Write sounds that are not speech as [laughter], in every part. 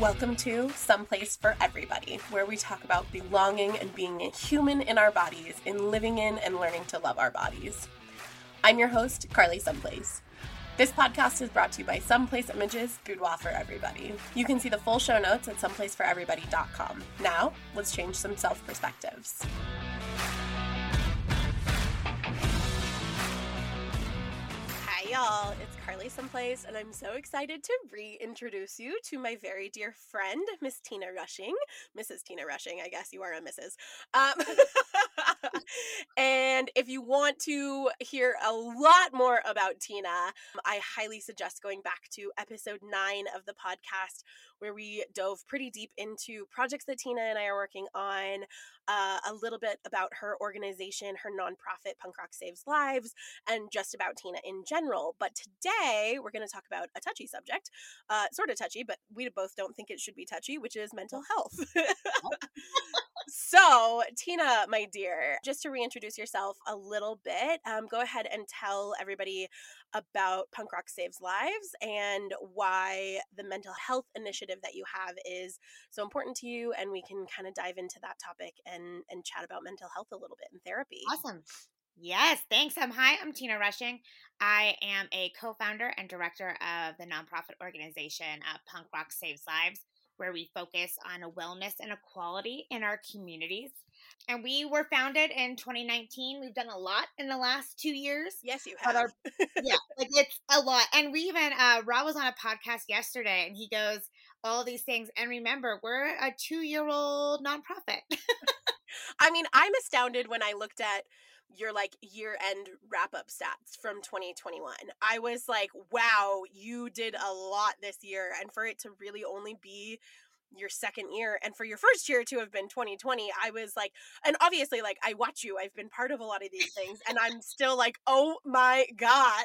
Welcome to Someplace for Everybody, where we talk about belonging and being a human in our bodies, in living in and learning to love our bodies. I'm your host, Carly Someplace. This podcast is brought to you by Someplace Images Boudoir for Everybody. You can see the full show notes at someplaceforeverybody.com. Now, let's change some self perspectives. Hi, y'all. It's Carly Someplace, and I'm so excited to reintroduce you to my very dear friend, Miss Tina Rushing. Mrs. Tina Rushing, I guess you are a Mrs. Um, [laughs] and if you want to hear a lot more about Tina, I highly suggest going back to episode nine of the podcast, where we dove pretty deep into projects that Tina and I are working on, uh, a little bit about her organization, her nonprofit, Punk Rock Saves Lives, and just about Tina in general. But today we're going to talk about a touchy subject, uh, sort of touchy, but we both don't think it should be touchy, which is mental health. [laughs] [laughs] so, Tina, my dear, just to reintroduce yourself a little bit, um, go ahead and tell everybody about Punk Rock Saves Lives and why the mental health initiative that you have is so important to you. And we can kind of dive into that topic and, and chat about mental health a little bit and therapy. Awesome. Yes, thanks. Um, hi, I'm Tina Rushing. I am a co founder and director of the nonprofit organization uh, Punk Rock Saves Lives, where we focus on a wellness and equality in our communities. And we were founded in 2019. We've done a lot in the last two years. Yes, you have. Our, [laughs] yeah, like it's a lot. And we even, uh, Rob was on a podcast yesterday and he goes, all these things. And remember, we're a two year old nonprofit. [laughs] I mean, I'm astounded when I looked at your like year end wrap up stats from 2021. I was like, wow, you did a lot this year. And for it to really only be your second year and for your first year to have been 2020 i was like and obviously like i watch you i've been part of a lot of these things and i'm still like oh my god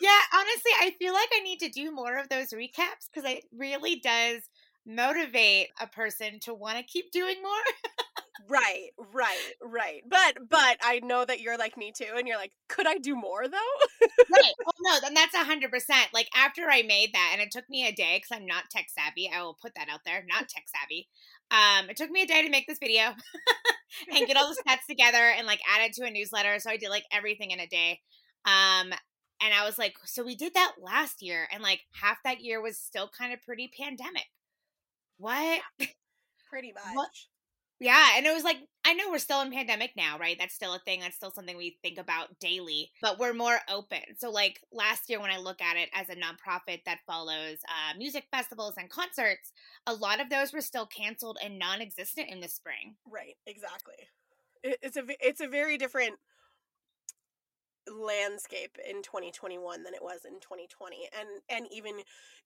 yeah honestly i feel like i need to do more of those recaps because it really does motivate a person to want to keep doing more [laughs] right right right but but i know that you're like me too and you're like could i do more though? Right [laughs] well no then that's a hundred percent like after i made that and it took me a day because i'm not tech savvy i will put that out there not tech savvy um it took me a day to make this video [laughs] and get all the stats together and like add it to a newsletter so i did like everything in a day um and i was like so we did that last year and like half that year was still kind of pretty pandemic. What? Pretty [laughs] much. what? Yeah, and it was like I know we're still in pandemic now, right? That's still a thing. That's still something we think about daily, but we're more open. So like last year when I look at it as a nonprofit that follows uh, music festivals and concerts, a lot of those were still canceled and non-existent in the spring. Right, exactly. It's a it's a very different landscape in 2021 than it was in 2020 and and even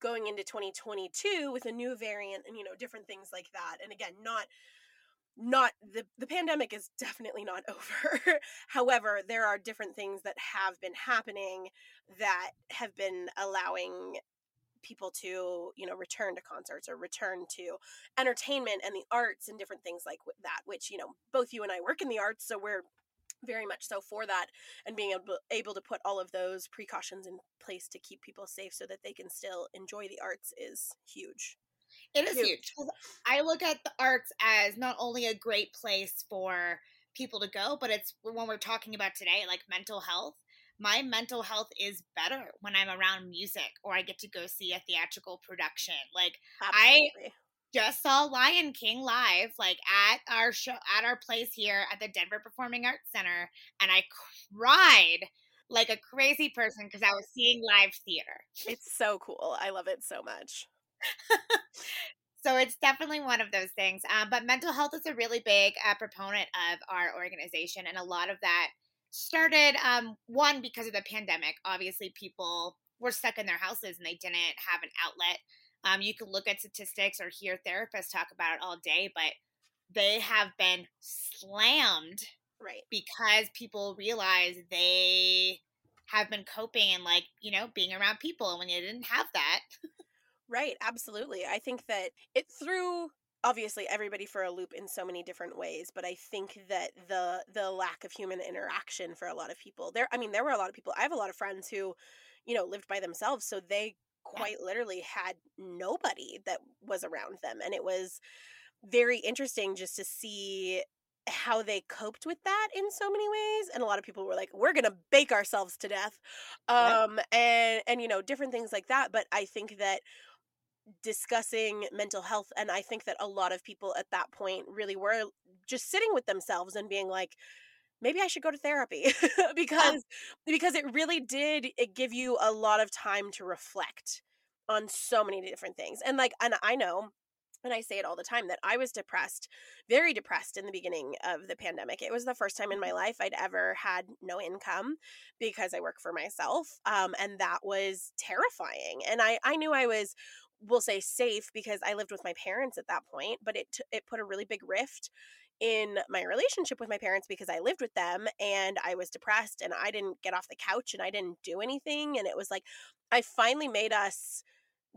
going into 2022 with a new variant and you know different things like that and again not not the the pandemic is definitely not [laughs] over. However, there are different things that have been happening that have been allowing people to you know return to concerts or return to entertainment and the arts and different things like that which you know both you and I work in the arts so we're very much so for that and being able, able to put all of those precautions in place to keep people safe so that they can still enjoy the arts is huge it is huge. I look at the arts as not only a great place for people to go, but it's when we're talking about today, like mental health. My mental health is better when I'm around music or I get to go see a theatrical production. Like Absolutely. I just saw Lion King live, like at our show at our place here at the Denver Performing Arts Center, and I cried like a crazy person because I was seeing live theater. It's so cool. I love it so much. So it's definitely one of those things. Um, but mental health is a really big uh, proponent of our organization, and a lot of that started um, one because of the pandemic. Obviously, people were stuck in their houses and they didn't have an outlet. Um, you can look at statistics or hear therapists talk about it all day, but they have been slammed right because people realize they have been coping and like you know being around people and when you didn't have that [laughs] Right, absolutely. I think that it threw obviously everybody for a loop in so many different ways, but I think that the the lack of human interaction for a lot of people. There I mean there were a lot of people. I have a lot of friends who, you know, lived by themselves, so they quite literally had nobody that was around them and it was very interesting just to see how they coped with that in so many ways and a lot of people were like we're to bake ourselves to death um yeah. and and you know different things like that but i think that discussing mental health and i think that a lot of people at that point really were just sitting with themselves and being like maybe i should go to therapy [laughs] because because it really did it give you a lot of time to reflect on so many different things and like and i know and I say it all the time that I was depressed, very depressed in the beginning of the pandemic. It was the first time in my mm-hmm. life I'd ever had no income because I work for myself. Um, and that was terrifying. And I, I knew I was, we'll say safe because I lived with my parents at that point, but it, t- it put a really big rift in my relationship with my parents because I lived with them and I was depressed and I didn't get off the couch and I didn't do anything. And it was like, I finally made us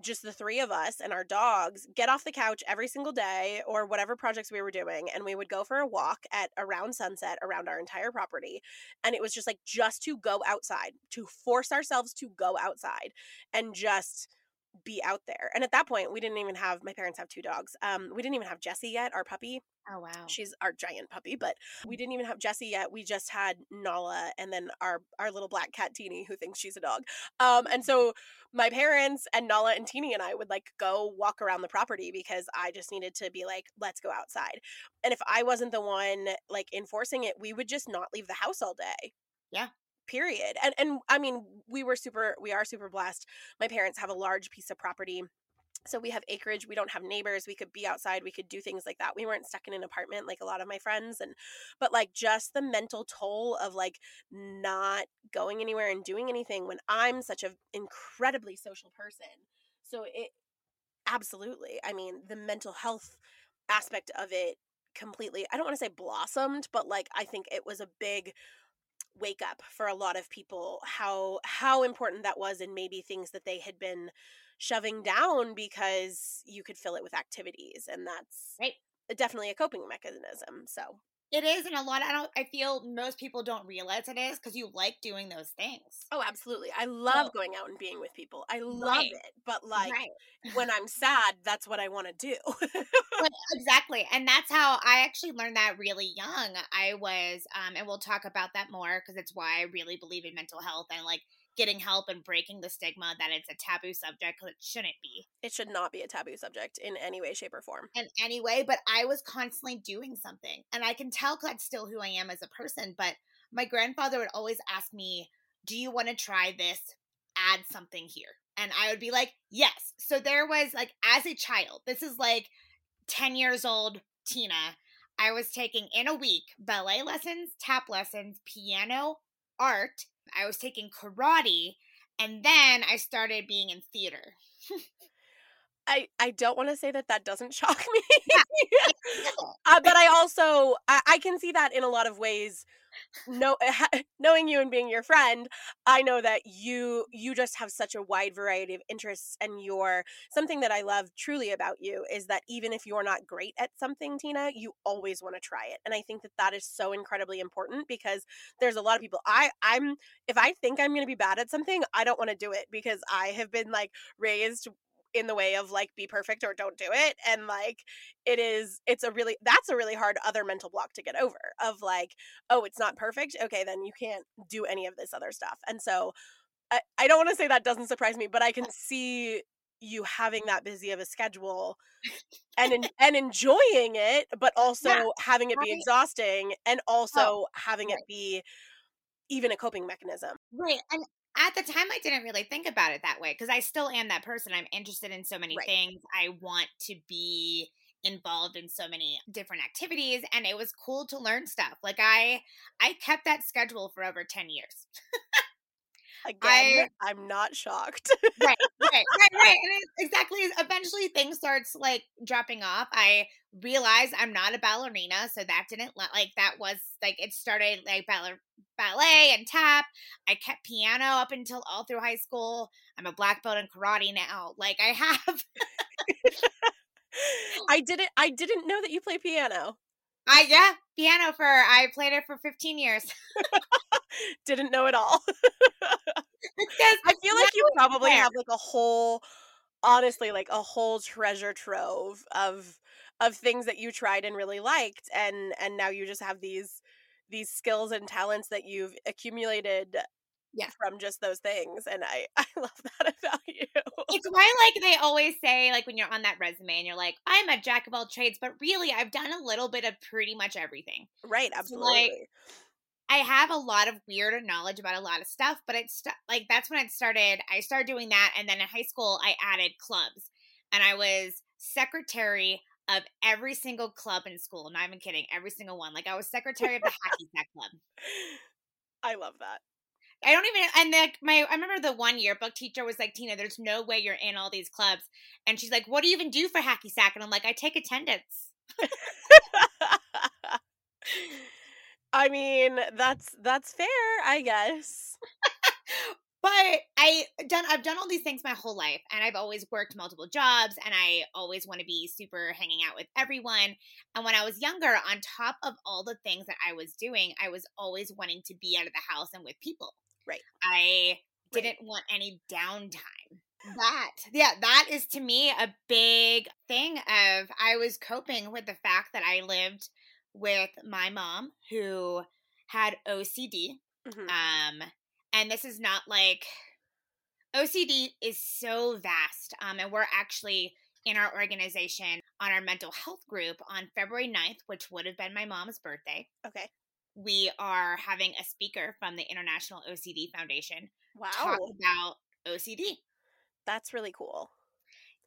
just the three of us and our dogs get off the couch every single day or whatever projects we were doing and we would go for a walk at around sunset around our entire property and it was just like just to go outside to force ourselves to go outside and just be out there. And at that point, we didn't even have my parents have two dogs. Um, we didn't even have Jessie yet, our puppy. Oh wow. She's our giant puppy, but we didn't even have Jessie yet. We just had Nala and then our our little black cat Teeny who thinks she's a dog. Um, and so my parents and Nala and Teeny and I would like go walk around the property because I just needed to be like, let's go outside. And if I wasn't the one like enforcing it, we would just not leave the house all day. Yeah period and and i mean we were super we are super blessed. My parents have a large piece of property so we have acreage we don't have neighbors we could be outside we could do things like that. We weren't stuck in an apartment like a lot of my friends and but like just the mental toll of like not going anywhere and doing anything when i'm such an incredibly social person so it absolutely i mean the mental health aspect of it completely i don't want to say blossomed but like i think it was a big wake up for a lot of people how how important that was and maybe things that they had been shoving down because you could fill it with activities and that's right. definitely a coping mechanism so it is, and a lot. I don't. I feel most people don't realize it is because you like doing those things. Oh, absolutely! I love going out and being with people. I love right. it, but like right. when I'm sad, that's what I want to do. [laughs] exactly, and that's how I actually learned that really young. I was, um, and we'll talk about that more because it's why I really believe in mental health and like getting help and breaking the stigma that it's a taboo subject because it shouldn't be. It should not be a taboo subject in any way, shape, or form. In any way, but I was constantly doing something. And I can tell that's still who I am as a person. But my grandfather would always ask me, Do you want to try this? Add something here. And I would be like, Yes. So there was like, as a child, this is like 10 years old Tina. I was taking in a week ballet lessons, tap lessons, piano, art, I was taking karate, and then I started being in theater. [laughs] I, I don't want to say that that doesn't [laughs] shock me, yeah. [laughs] uh, but I also I, I, can see that in a lot of ways know, [laughs] knowing you and being your friend, I know that you you just have such a wide variety of interests and you're something that I love truly about you is that even if you're not great at something, Tina, you always want to try it. And I think that that is so incredibly important because there's a lot of people I I'm if I think I'm going to be bad at something, I don't want to do it because I have been like raised in the way of like be perfect or don't do it and like it is it's a really that's a really hard other mental block to get over of like oh it's not perfect okay then you can't do any of this other stuff and so i, I don't want to say that doesn't surprise me but i can see you having that busy of a schedule and in, [laughs] and enjoying it but also yeah, having it be exhausting and oh, also oh, having right. it be even a coping mechanism. Right. And at the time i didn't really think about it that way because i still am that person i'm interested in so many right. things i want to be involved in so many different activities and it was cool to learn stuff like i i kept that schedule for over 10 years Again, I, am not shocked. right, right, right, right. [laughs] And exactly. Eventually, things starts like dropping off. I realized I'm not a ballerina, so that didn't like that was like it started like ballet, ballet and tap. I kept piano up until all through high school. I'm a black belt in karate now. Like I [laughs] have. [laughs] I didn't. I didn't know that you play piano. I yeah, piano for I played it for 15 years. [laughs] Didn't know it all. I feel like you probably have like a whole honestly like a whole treasure trove of of things that you tried and really liked and and now you just have these these skills and talents that you've accumulated yeah. from just those things and I [laughs] I love that about you. It's why like they always say like when you're on that resume and you're like I'm a jack of all trades but really I've done a little bit of pretty much everything. Right, absolutely. So, like, I have a lot of weird knowledge about a lot of stuff, but it's like that's when it started. I started doing that, and then in high school, I added clubs, and I was secretary of every single club in school. Not even kidding, every single one. Like I was secretary of the [laughs] hacky sack club. I love that. I don't even and like my I remember the one yearbook teacher was like, Tina, there's no way you're in all these clubs. And she's like, What do you even do for hacky sack? And I'm like, I take attendance. [laughs] I mean, that's that's fair, I guess. [laughs] but I done I've done all these things my whole life and I've always worked multiple jobs and I always want to be super hanging out with everyone. And when I was younger, on top of all the things that I was doing, I was always wanting to be out of the house and with people. Right. I didn't right. want any downtime. That, yeah, that is to me a big thing of I was coping with the fact that I lived with my mom who had OCD. Mm-hmm. Um, and this is not like OCD is so vast. Um, and we're actually in our organization on our mental health group on February 9th, which would have been my mom's birthday. Okay. We are having a speaker from the International OCD Foundation wow. talk about OCD. That's really cool.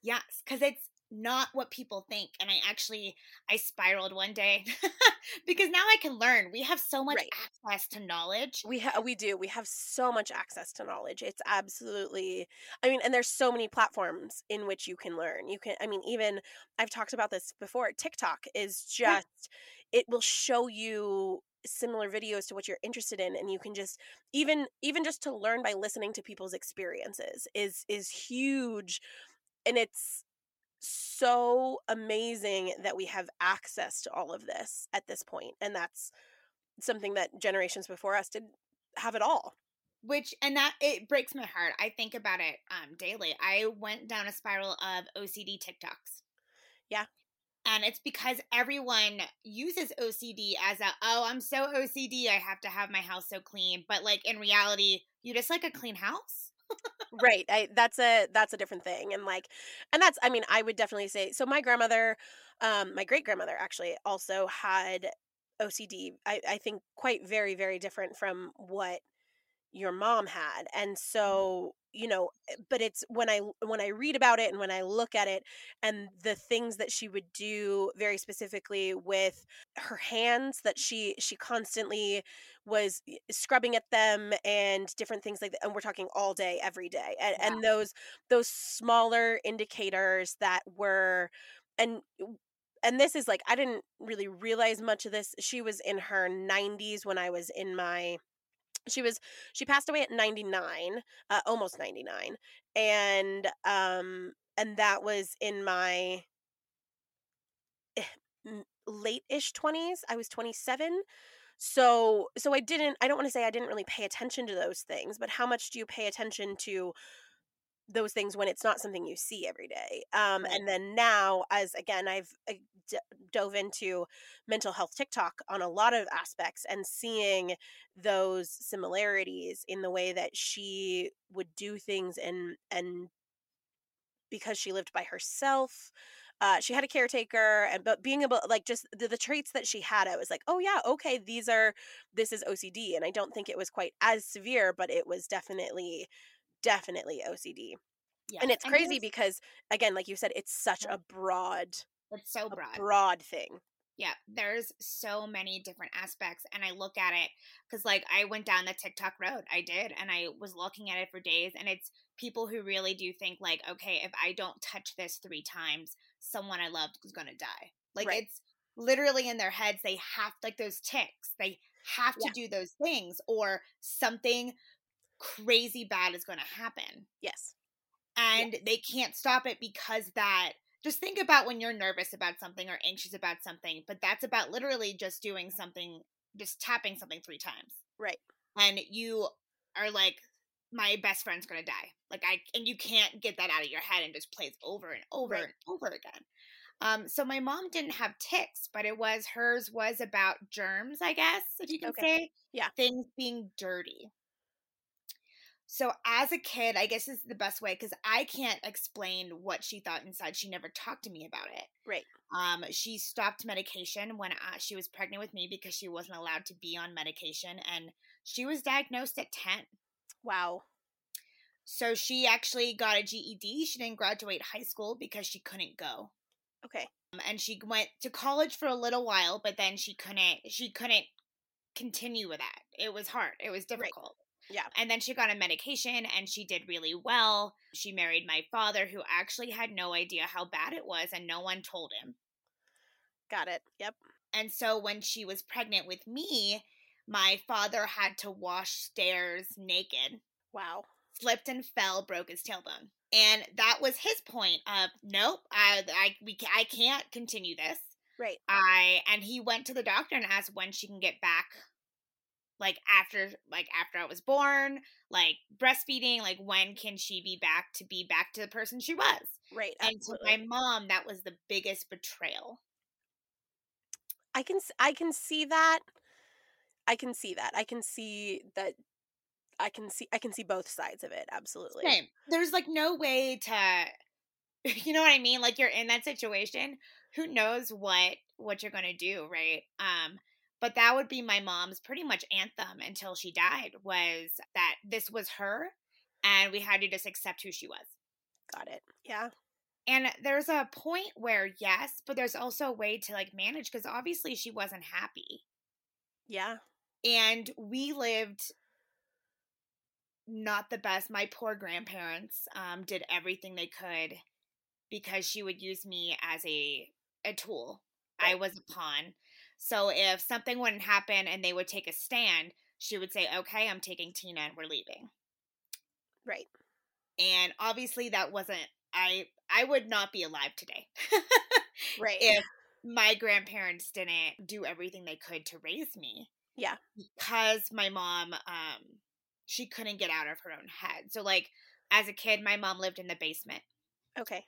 Yes, because it's not what people think and i actually i spiraled one day [laughs] because now i can learn. We have so much right. access to knowledge. We have we do. We have so much access to knowledge. It's absolutely i mean and there's so many platforms in which you can learn. You can i mean even i've talked about this before tiktok is just it will show you similar videos to what you're interested in and you can just even even just to learn by listening to people's experiences is is huge and it's so amazing that we have access to all of this at this point and that's something that generations before us did have it all. Which and that it breaks my heart i think about it um daily i went down a spiral of ocd tiktoks. Yeah. And it's because everyone uses ocd as a oh i'm so ocd i have to have my house so clean but like in reality you just like a clean house right I, that's a that's a different thing and like and that's i mean i would definitely say so my grandmother um my great grandmother actually also had ocd I, I think quite very very different from what your mom had and mm. so you know eh, but it's when i when i read about it and when i look at it and the things that she would do very specifically with her hands that she she constantly was scrubbing at them and different things like that and we're talking all day every day and, yeah. and those those smaller indicators that were and and this is like i didn't really realize much of this she was in her 90s when i was in my she was she passed away at 99 uh, almost 99 and um and that was in my eh, late-ish 20s i was 27 so so i didn't i don't want to say i didn't really pay attention to those things but how much do you pay attention to those things when it's not something you see every day um right. and then now as again i've uh, d- dove into mental health tiktok on a lot of aspects and seeing those similarities in the way that she would do things and and because she lived by herself uh, she had a caretaker and but being able like just the, the traits that she had i was like oh yeah okay these are this is ocd and i don't think it was quite as severe but it was definitely definitely ocd yeah. and it's and crazy because again like you said it's such a broad it's so broad broad thing yeah there's so many different aspects and i look at it because like i went down the tiktok road i did and i was looking at it for days and it's people who really do think like okay if i don't touch this three times someone I loved is going to die. Like right. it's literally in their heads they have like those ticks. They have to yeah. do those things or something crazy bad is going to happen. Yes. And they can't stop it because that just think about when you're nervous about something or anxious about something, but that's about literally just doing something, just tapping something three times. Right. And you are like my best friend's gonna die. Like I and you can't get that out of your head and just plays over and over Right. and over again. Um, so my mom didn't have ticks, but it was hers was about germs, I guess, if you can Okay. say. Yeah. Things being dirty. So as a kid, I guess this is the best way because I can't explain what she thought inside. She never talked to me about it. Right. Um, she stopped medication when uh, she was pregnant with me because she wasn't allowed to be on medication, and she was diagnosed at ten. Wow. So she actually got a GED. She didn't graduate high school because she couldn't go. Okay. Um, and she went to college for a little while, but then she couldn't she couldn't continue with that. It was hard. It was difficult. Yeah. And then she got on medication and she did really well. She married my father who actually had no idea how bad it was and no one told him. Got it. Yep. And so when she was pregnant with me, my father had to wash stairs naked Wow. slipped and fell, broke his tailbone. And that was his point of nope, I I we I can't continue this. Right. I and he went to the doctor and asked when she can get back like after like after I was born, like breastfeeding, like when can she be back to be back to the person she was? Right. And to my mom, that was the biggest betrayal. I can I can see that. I can see that. I can see that. I can see I can see both sides of it. Absolutely. Same. There's like no way to [laughs] you know what I mean? Like you're in that situation. Who knows what what you're gonna do, right? Um, but that would be my mom's pretty much anthem until she died was that this was her and we had to just accept who she was. Got it. Yeah. And there's a point where yes, but there's also a way to like manage because obviously she wasn't happy. Yeah. and we lived not the best my poor grandparents um, did everything they could because she would use me as a a tool i was a pawn so if something wouldn't happen and they would take a stand she would say okay i'm taking tina and we're leaving Right. and obviously that wasn't i i would not be alive today [laughs] Right. if my grandparents didn't do everything they could to raise me Yeah. because my mom um she couldn't get out of her own head so like as a kid my mom lived in the basement Okay.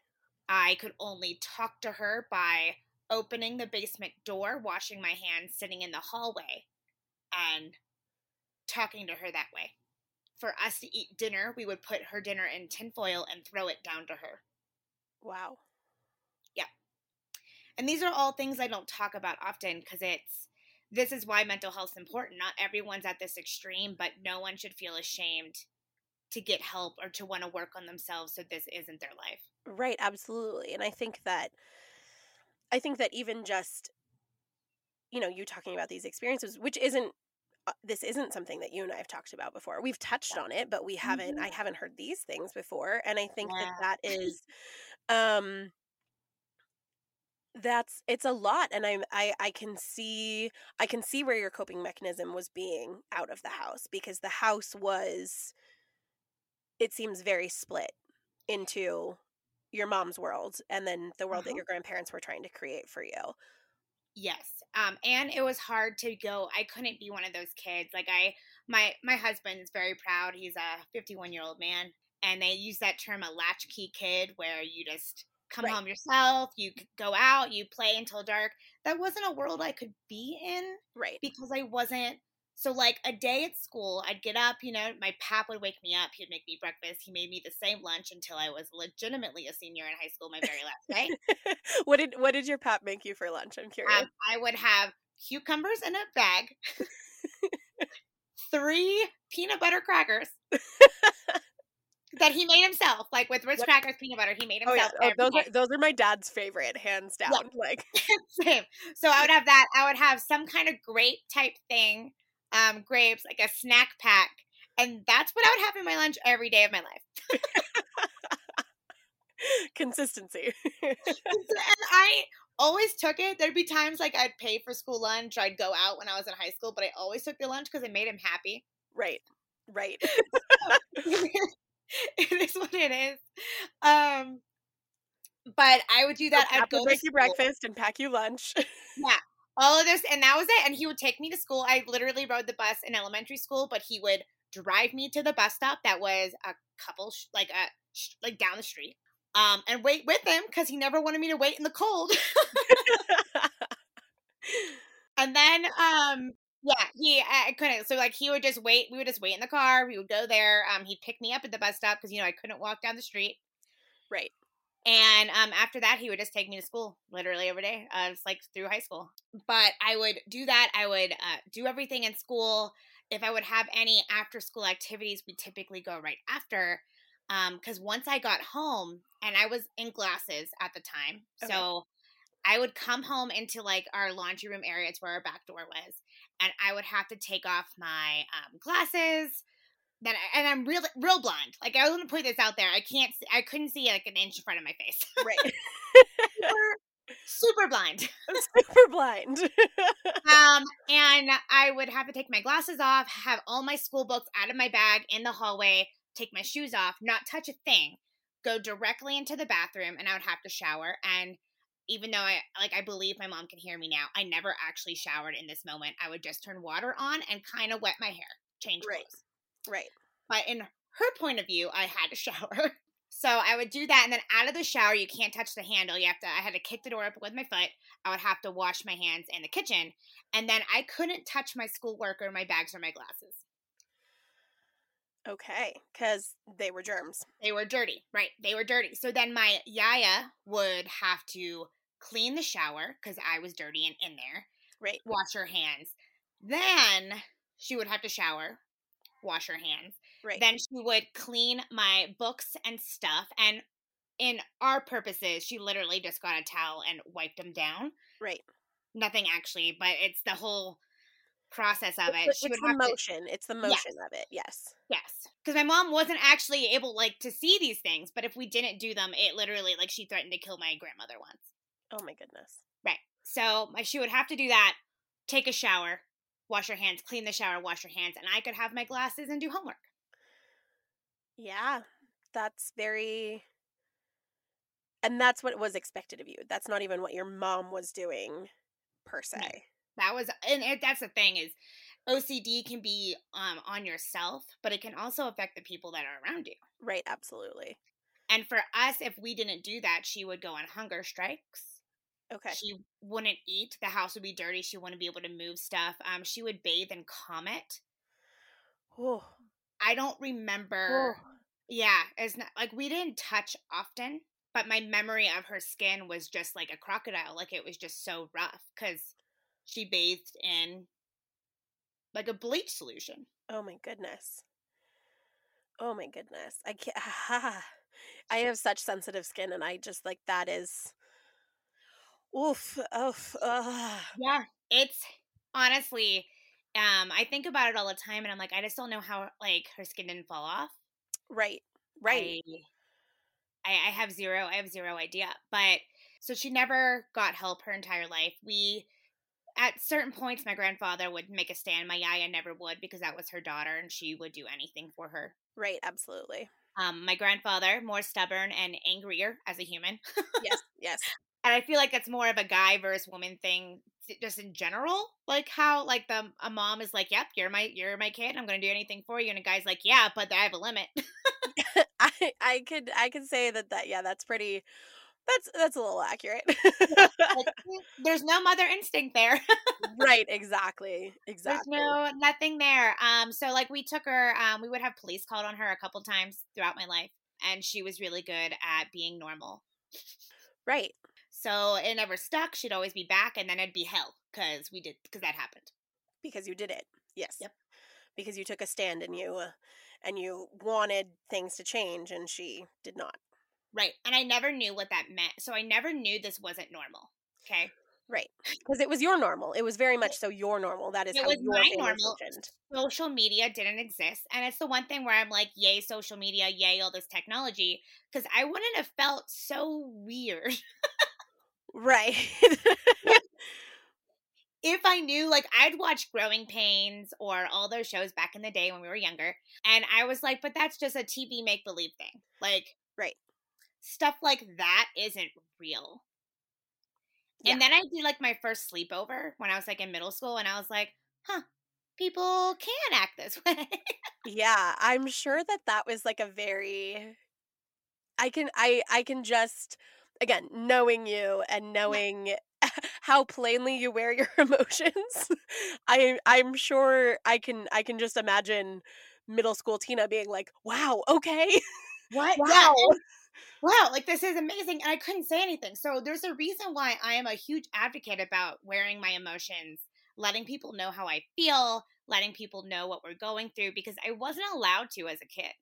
i could only talk to her by opening the basement door washing my hands sitting in the hallway and talking to her that way for us to eat dinner we would put her dinner in tinfoil and throw it down to her Wow. Yeah. And these are all things I don't talk about often because it's this is why mental health is important. Not everyone's at this extreme, but no one should feel ashamed to get help or to want to work on themselves so this isn't their life. Right, absolutely. And I think that I think that even just you know, you talking about these experiences, which isn't uh, this isn't something that you and I have talked about before. We've touched on it, but we haven't I haven't heard these things before, and I think that that is um that's it's a lot and I'm I I can see I can see where your coping mechanism was being out of the house because the house was it seems very split into your mom's world and then the world that Uh-huh. your grandparents were trying to create for you. Yes. Um and it was hard to go I couldn't be one of those kids. Like I my my husband is very proud. He's a 51-year-old man and they use that term a latchkey kid where you just come Right. home yourself, you go out, you play until dark. That wasn't a world I could be in Right. because I wasn't so like a day at school, I'd get up, you know, my pap would wake me up, he'd make me breakfast, he made me the same lunch until I was legitimately a senior in high school, my very last day. [laughs] what did what did your pap make you for lunch? I'm curious. Um, I would have cucumbers in a bag, [laughs] three peanut butter crackers [laughs] that he made himself, like with Ritz crackers, peanut butter. He made oh yeah, himself. oh, every those are those are my dad's favorite, hands down. Like Same. So I would have that. I would have some kind of grape type thing, um, grapes, like a snack pack, and that's what I would have in my lunch every day of my life. [laughs] consistency. and I always took it. There'd be times like I'd pay for school lunch, I'd go out when I was in high school, but I always took the lunch because it made him happy. right. Right. [laughs] it is what it is. Um, but I would do that. Pap I'd go make you breakfast and pack you lunch. All of this and that was it and he would take me to school. I literally rode the bus in elementary school but he would drive me to the bus stop that was a couple sh- like a sh- like down the street um and wait with him because he never wanted me to wait in the cold. [laughs] And then um yeah he I couldn't so like he would just wait we would just wait in the car we would go there um he'd pick me up at the bus stop because you know i couldn't walk down the street. Right. And um, after that, he would just take me to school literally every day. Uh, it's like through high school. But I would do that. I would uh, do everything in school. If I would have any after school activities, we typically go right after. Because once I got home, and I was in glasses at the time, Okay. so I would come home into like our laundry room area. It's where our back door was, and I would have to take off my um, glasses. Then, and I'm real, real blind. Like I want to put this out there. I can't. See, I couldn't see like an inch in front of my face. Right. [laughs] super, super blind. [laughs] Super blind. [laughs] Um, and I would have to take my glasses off, have all my school books out of my bag in the hallway, take my shoes off, not touch a thing, go directly into the bathroom, and I would have to shower. And even though I like I believe my mom can hear me now, I never actually showered in this moment. I would just turn water on and kind of wet my hair, change Right. clothes. Right. But in her point of view, I had to [laughs] shower. So I would do that, and then out of the shower, you can't touch the handle. You have to. I had to kick the door open with my foot. I would have to wash my hands in the kitchen, and then I couldn't touch my schoolwork or my bags or my glasses. Okay. Because they were germs. They were dirty, right? They were dirty. So then my yaya would have to clean the shower because I was dirty and in there. Right. Wash her hands. Then she would have to shower, wash her hands. Right. Then she would clean my books and stuff. And in our purposes, she literally just got a towel and wiped them down. right. Nothing actually, but it's the whole process of it. It's, she it's would the have to, motion. It's the motion of it. Yes. yes, because my mom wasn't actually able like to see these things. But if we didn't do them, it literally like she threatened to kill my grandmother once. Oh my goodness. Right. So my, she would have to do that, take a shower, wash your hands, clean the shower, wash your hands, and I could have my glasses and do homework. Yeah. That's very. And that's what was expected of you. That's not even what your mom was doing, per se. That was, and it, that's the thing is, OCD can be um, on yourself, but it can also affect the people that are around you. Right. Absolutely. And for us, if we didn't do that, she would go on hunger strikes. Okay. She wouldn't eat. The house would be dirty. She wouldn't be able to move stuff. Um, she would bathe in Comet. Oh. I don't remember. oh. Yeah, it's not like we didn't touch often, but my memory of her skin was just like a crocodile. Like it was just so rough because she bathed in like a bleach solution. Oh my goodness. Oh my goodness. I can't. [laughs] I have such sensitive skin, and I just like that is. Oof. Oof. Ugh. Yeah, it's honestly. Um, I think about it all the time, and I'm like, I just don't know how like her skin didn't fall off. Right. Right. I, I I have zero I have zero idea. But so she never got help her entire life. We at certain points my grandfather would make a stand. My yaya never would because that was her daughter and she would do anything for her. Right. Absolutely. Um, my grandfather, more stubborn and angrier as a human. Yes. [laughs] Yes. And I feel like that's more of a guy versus woman thing just in general. Like how like the a mom is like, Yep, you're my you're my kid, I'm gonna do anything for you and a guy's like, Yeah, but I have a limit. [laughs] I I could I could say that that yeah that's pretty that's that's a little accurate. [laughs] like, there's no mother instinct there. right. [laughs] Exactly. There's Exactly. no nothing there. Um, so like we took her. Um, we would have police called on her a couple times throughout my life, and she was really good at being normal. Right. So it never stuck. She'd always be back, and then it'd be hell because we did because that happened. Because you did it. Yes. Yep. Because you took a stand and you uh, and you wanted things to change, and she did not. Right, and I never knew what that meant. So I never knew this wasn't normal. Okay, Right. Because it was your normal. It was very much so your normal. That is It how was your my normal. functioned. social media didn't exist, and it's the one thing where I'm like, yay, social media, yay, all this technology, because I wouldn't have felt so weird Right. [laughs] if I knew, like, I'd watch Growing Pains or all those shows back in the day when we were younger, and I was like, but that's just a TV make believe thing. Like, Right. Stuff like that isn't real. Yeah. And then I did like my first sleepover when I was like in middle school, and I was like, huh, people can act this [laughs] way. yeah, I'm sure that that was like a very I can I I can just again, knowing you and knowing [laughs] how plainly you wear your [laughs] emotions, I I'm sure I can I can just imagine middle school Tina being like, "Wow, okay." What? [laughs] Wow. Yeah, wow, like this is amazing. And I couldn't say anything. So there's a reason why I am a huge advocate about wearing my emotions, letting people know how I feel, letting people know what we're going through because I wasn't allowed to as a kid.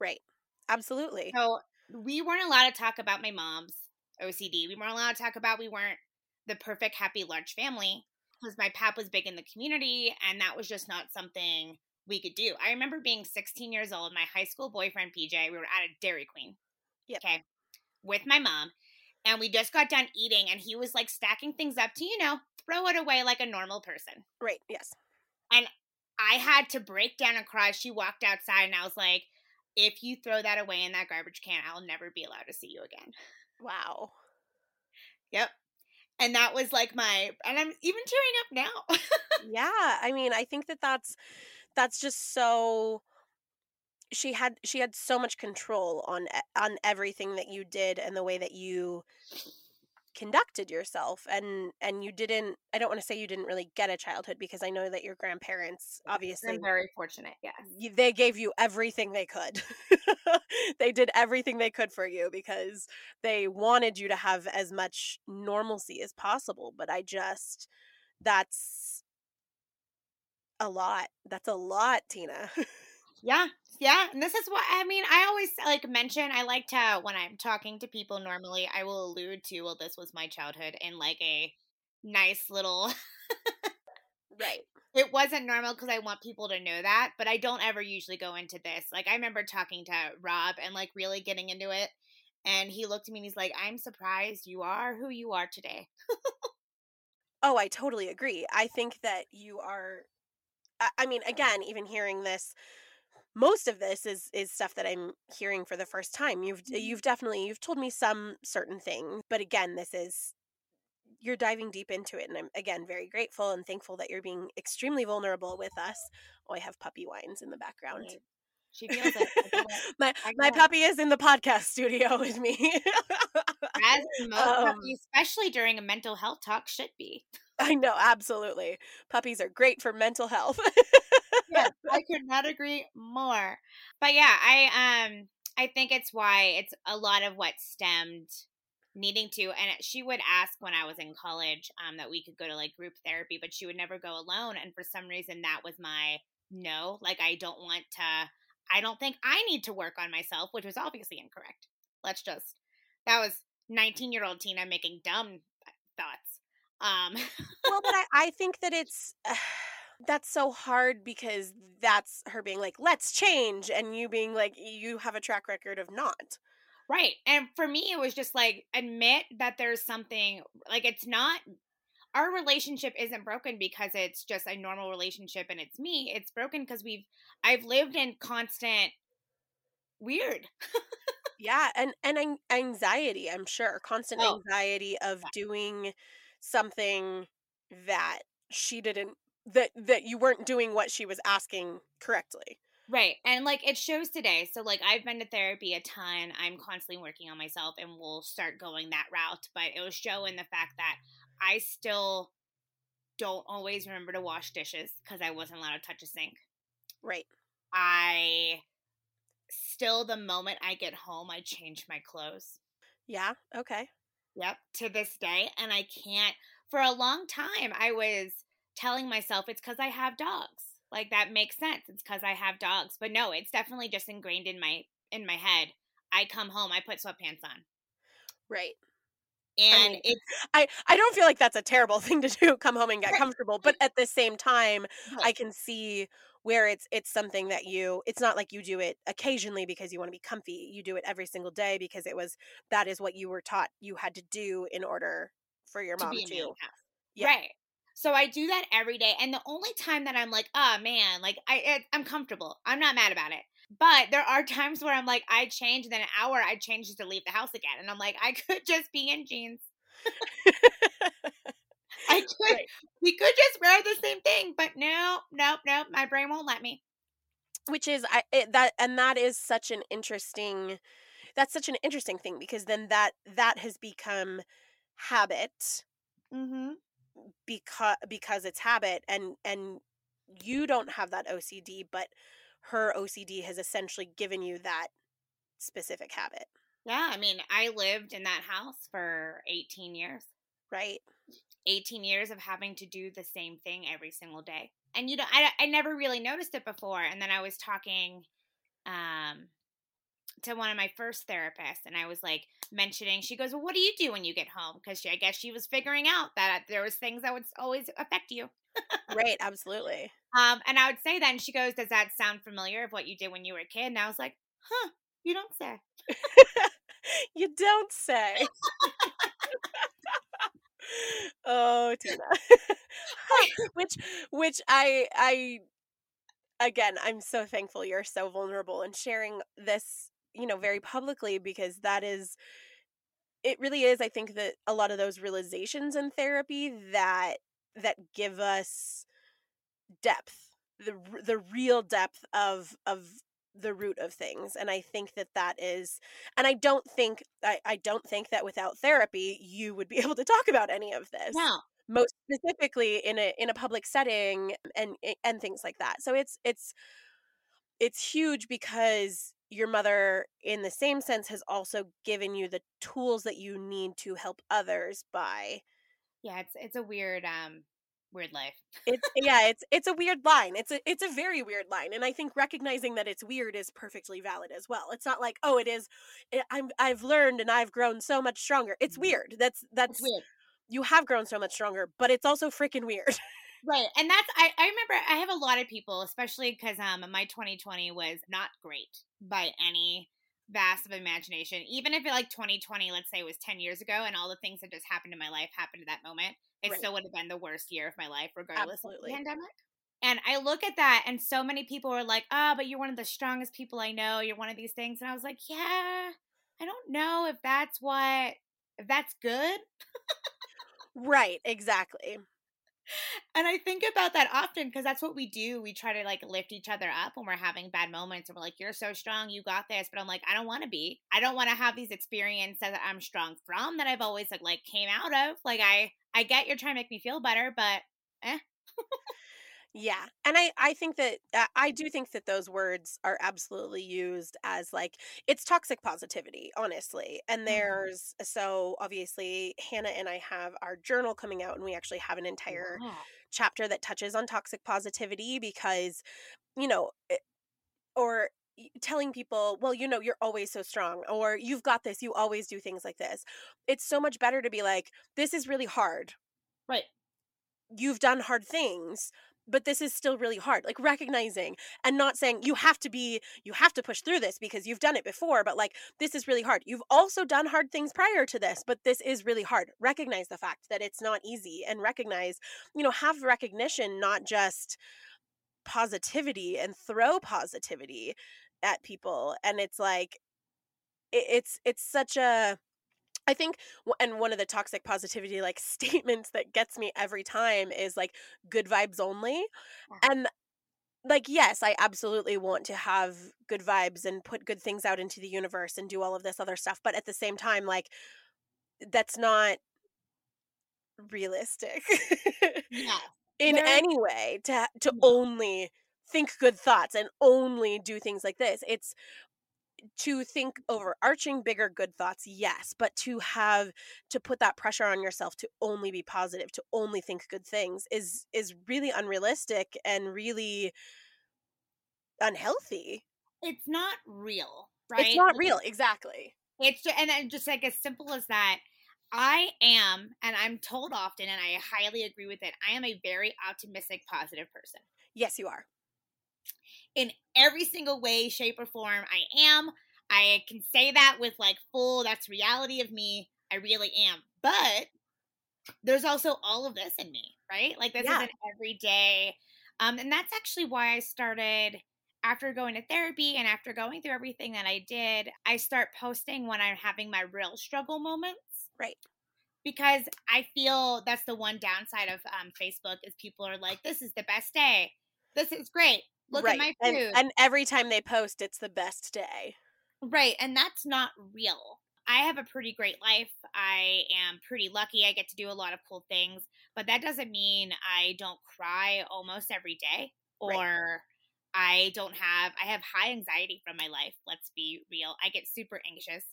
Right. Absolutely. So we weren't allowed to talk about my mom's OCD. We weren't allowed to talk about we weren't the perfect happy large family because my pap was big in the community and that was just not something we could do. I remember being 16 years old, my high school boyfriend PJ, we were at a Dairy Queen. Yep. Okay. With my mom. And we just got done eating and he was like stacking things up to, you know, throw it away like a normal person. Right. Yes. And I had to break down and cry. She walked outside and I was like, if you throw that away in that garbage can, I'll never be allowed to see you again. Wow. Yep. And that was like my, and I'm even tearing up now. yeah. I mean, I think that that's, that's just so she had she had so much control on on everything that you did and the way that you conducted yourself and and you didn't i don't want to say you didn't really get a childhood because i know that your grandparents obviously I'm very fortunate yes. they gave you everything they could. [laughs] They did everything they could for you because they wanted you to have as much normalcy as possible but i just that's a lot that's a lot tina [laughs] yeah yeah and this is what i mean i always like mention i like to when i'm talking to people normally i will allude to well this was my childhood in like a nice little right. [laughs] it wasn't normal because i want people to know that but i don't ever usually go into this like i remember talking to rob and like really getting into it and he looked at me and he's like i'm surprised you are who you are today. Oh i totally agree i think that you are I mean, again, even hearing this most of this is is stuff that I'm hearing for the first time. You've mm-hmm. you've definitely you've told me some certain things, but again, this is you're diving deep into it and I'm again very grateful and thankful that you're being extremely vulnerable with us. Oh, I have puppy whines in the background. She feels it. [laughs] my my puppy is in the podcast studio [laughs] with me. As most um, puppies, especially during a mental health talk, should be. I know, absolutely. Puppies are great for mental health [laughs] yes, I could not agree more. But yeah, I um I think it's why it's a lot of what stemmed needing to and she would ask when I was in college um that we could go to like group therapy, but she would never go alone and for some reason that was my no, like I don't want to I don't think I need to work on myself, which was obviously incorrect. Let's just that was 19 year old Tina making dumb thoughts. Um well, but I, I think that it's uh, that's so hard because that's her being like, let's change, and you being like, you have a track record of not. Right. And for me, it was just like, admit that there's something, like, it's not, our relationship isn't broken because it's just a normal relationship and it's me. It's broken because we've, I've lived in constant weird. yeah. And, and anxiety, I'm sure, constant oh. anxiety of doing something that she didn't that that you weren't doing what she was asking correctly. Right. And like it shows today. So like I've been to therapy a ton. I'm constantly working on myself and we'll start going that route, but it was showing the fact that I still don't always remember to wash dishes cuz I wasn't allowed to touch a sink. Right. I still the moment I get home I change my clothes. Yeah, okay. Yep, to this day and I can't for a long time I was telling myself it's because I have dogs. Like that makes sense. It's because I have dogs. But no, it's definitely just ingrained in my in my head. I come home, I put sweatpants on. Right. And I mean, it's I I don't feel like that's a terrible [laughs] thing to do. Come home and get comfortable, but at the same time. I can see where it's it's something that you it's not like you do it occasionally because you want to be comfy. You do it every single day because it was that is what you were taught you had to do in order for your mom to. to yeah. Right. So I do that every day. And the only time that I'm like, oh man, like I, I'm comfortable. I'm not mad about it. But there are [laughs] times where I'm like, I change, then an hour I change just to leave the house again. And I'm like, I could just be in jeans. [laughs] I could, right. we could just wear the same thing, but no, nope, nope. My brain won't let me. Which is I it, that, and that is such an interesting. That's such an interesting thing because then that that has become habit. Mm-hmm. Because because it's habit, and and you don't have that OCD, but her OCD has essentially given you that specific habit. Yeah, I mean, I lived in that house for 18 years. Right. 18 years of having to do the same thing every single day. And you know, I I never really noticed it before and then I was talking um to one of my first therapists and I was like mentioning she goes, "Well, what do you do when you get home?" cuz I guess she was figuring out that there was things that would always affect you. right, [laughs] absolutely. Um and I would say then she goes, "Does that sound familiar of what you did when you were a kid?" And I was like, "Huh, you don't say." [laughs] you don't say. [laughs] oh, Tina. which which I I again, I'm so thankful you're so vulnerable and sharing this, you know, very publicly because that is it really is I think that a lot of those realizations in therapy that that give us depth the the real depth of of the root of things and i think that that is and i don't think i, I don't think that without therapy you would be [laughs] able to talk about any of this no. most specifically in a in a public setting and and things like that. So it's it's it's huge because your mother in the same sense has also given you the tools that you need to help others by yeah it's it's a weird um weird life. it's yeah, it's it's a weird line. It's a it's a very weird line, and I think recognizing that it's weird is perfectly valid as well. It's not like oh, it is. It, I'm I've learned and I've grown so much stronger. It's mm-hmm. weird. That's that's it's weird. You have grown so much stronger, but it's also freaking weird. Right. And that's I, I remember I have a lot of people, especially because um my 2020 was not great by any vast of imagination. Even if it like 2020, let's say it was 10 years ago and all the things that just happened in my life happened at that moment, it right. still would have been the worst year of my life, regardless Absolutely. of the pandemic. And I look at that, and so many people are like, "Ah, oh, but you're one of the strongest people I know. You're one of these things." And I was like, "Yeah, I don't know if that's what, if that's good." right. Exactly and I think about that often because that's what we do. We try to like lift each other up when we're having bad moments and we're like, you're so strong, you got this. But I'm like, I don't want to be. I don't want to have these experiences that I'm strong from that I've always like, like came out of. Like I I get you're trying to make me feel better, but eh. [laughs] Yeah. And I I think that uh, I do think that those words are absolutely used as like it's toxic positivity, honestly. And mm-hmm. there's so obviously Hannah and I have our journal coming out and we actually have an entire wow. chapter that touches on toxic positivity because you know it, or telling people, well, you know, you're always so strong, or you've got this, you always do things like this. It's so much better to be like, this is really hard. Right. You've done hard things, but this is still really hard like recognizing and not saying you have to be you have to push through this because you've done it before but like this is really hard. You've also done hard things prior to this but this is really hard. Recognize the fact that it's not easy and recognize you know have recognition not just positivity and throw positivity at people and it's like it's it's such a I think, and one of the toxic positivity like [laughs] statements that gets me every time is like good vibes only. And like, yes, I absolutely want to have good vibes and put good things out into the universe and do all of this other stuff. But at the same time, like, that's not realistic [laughs] yeah. in any way to to mm. only think good thoughts and only do things like this. It's to think overarching bigger good thoughts yes but to have to put that pressure on yourself to only be positive to only think good things is is really unrealistic and really unhealthy it's not real right it's not real exactly it's just, and then just like as simple as that I am, and I'm told often, and I highly agree with it. I am a very optimistic, positive person. Yes, you are in every single way, shape, or form. I am. I can say that with like full, that's reality of me. I really am. But there's also all of this in me, right? Like this yeah. is an everyday. Um, and that's actually why I started after going to therapy and after going through everything that I did, I start posting when I'm having my real struggle moments. Right. because I feel that's the one downside of um, Facebook is people are like, "This is the best day. This is great. Look right. at my and, food." and every time they post, it's the best day. right, and that's not real. I have a pretty great life. I am pretty lucky. I get to do a lot of cool things, but that doesn't mean I don't cry almost every day or Right. I don't have I have high anxiety from my life. Let's be real. I get super anxious.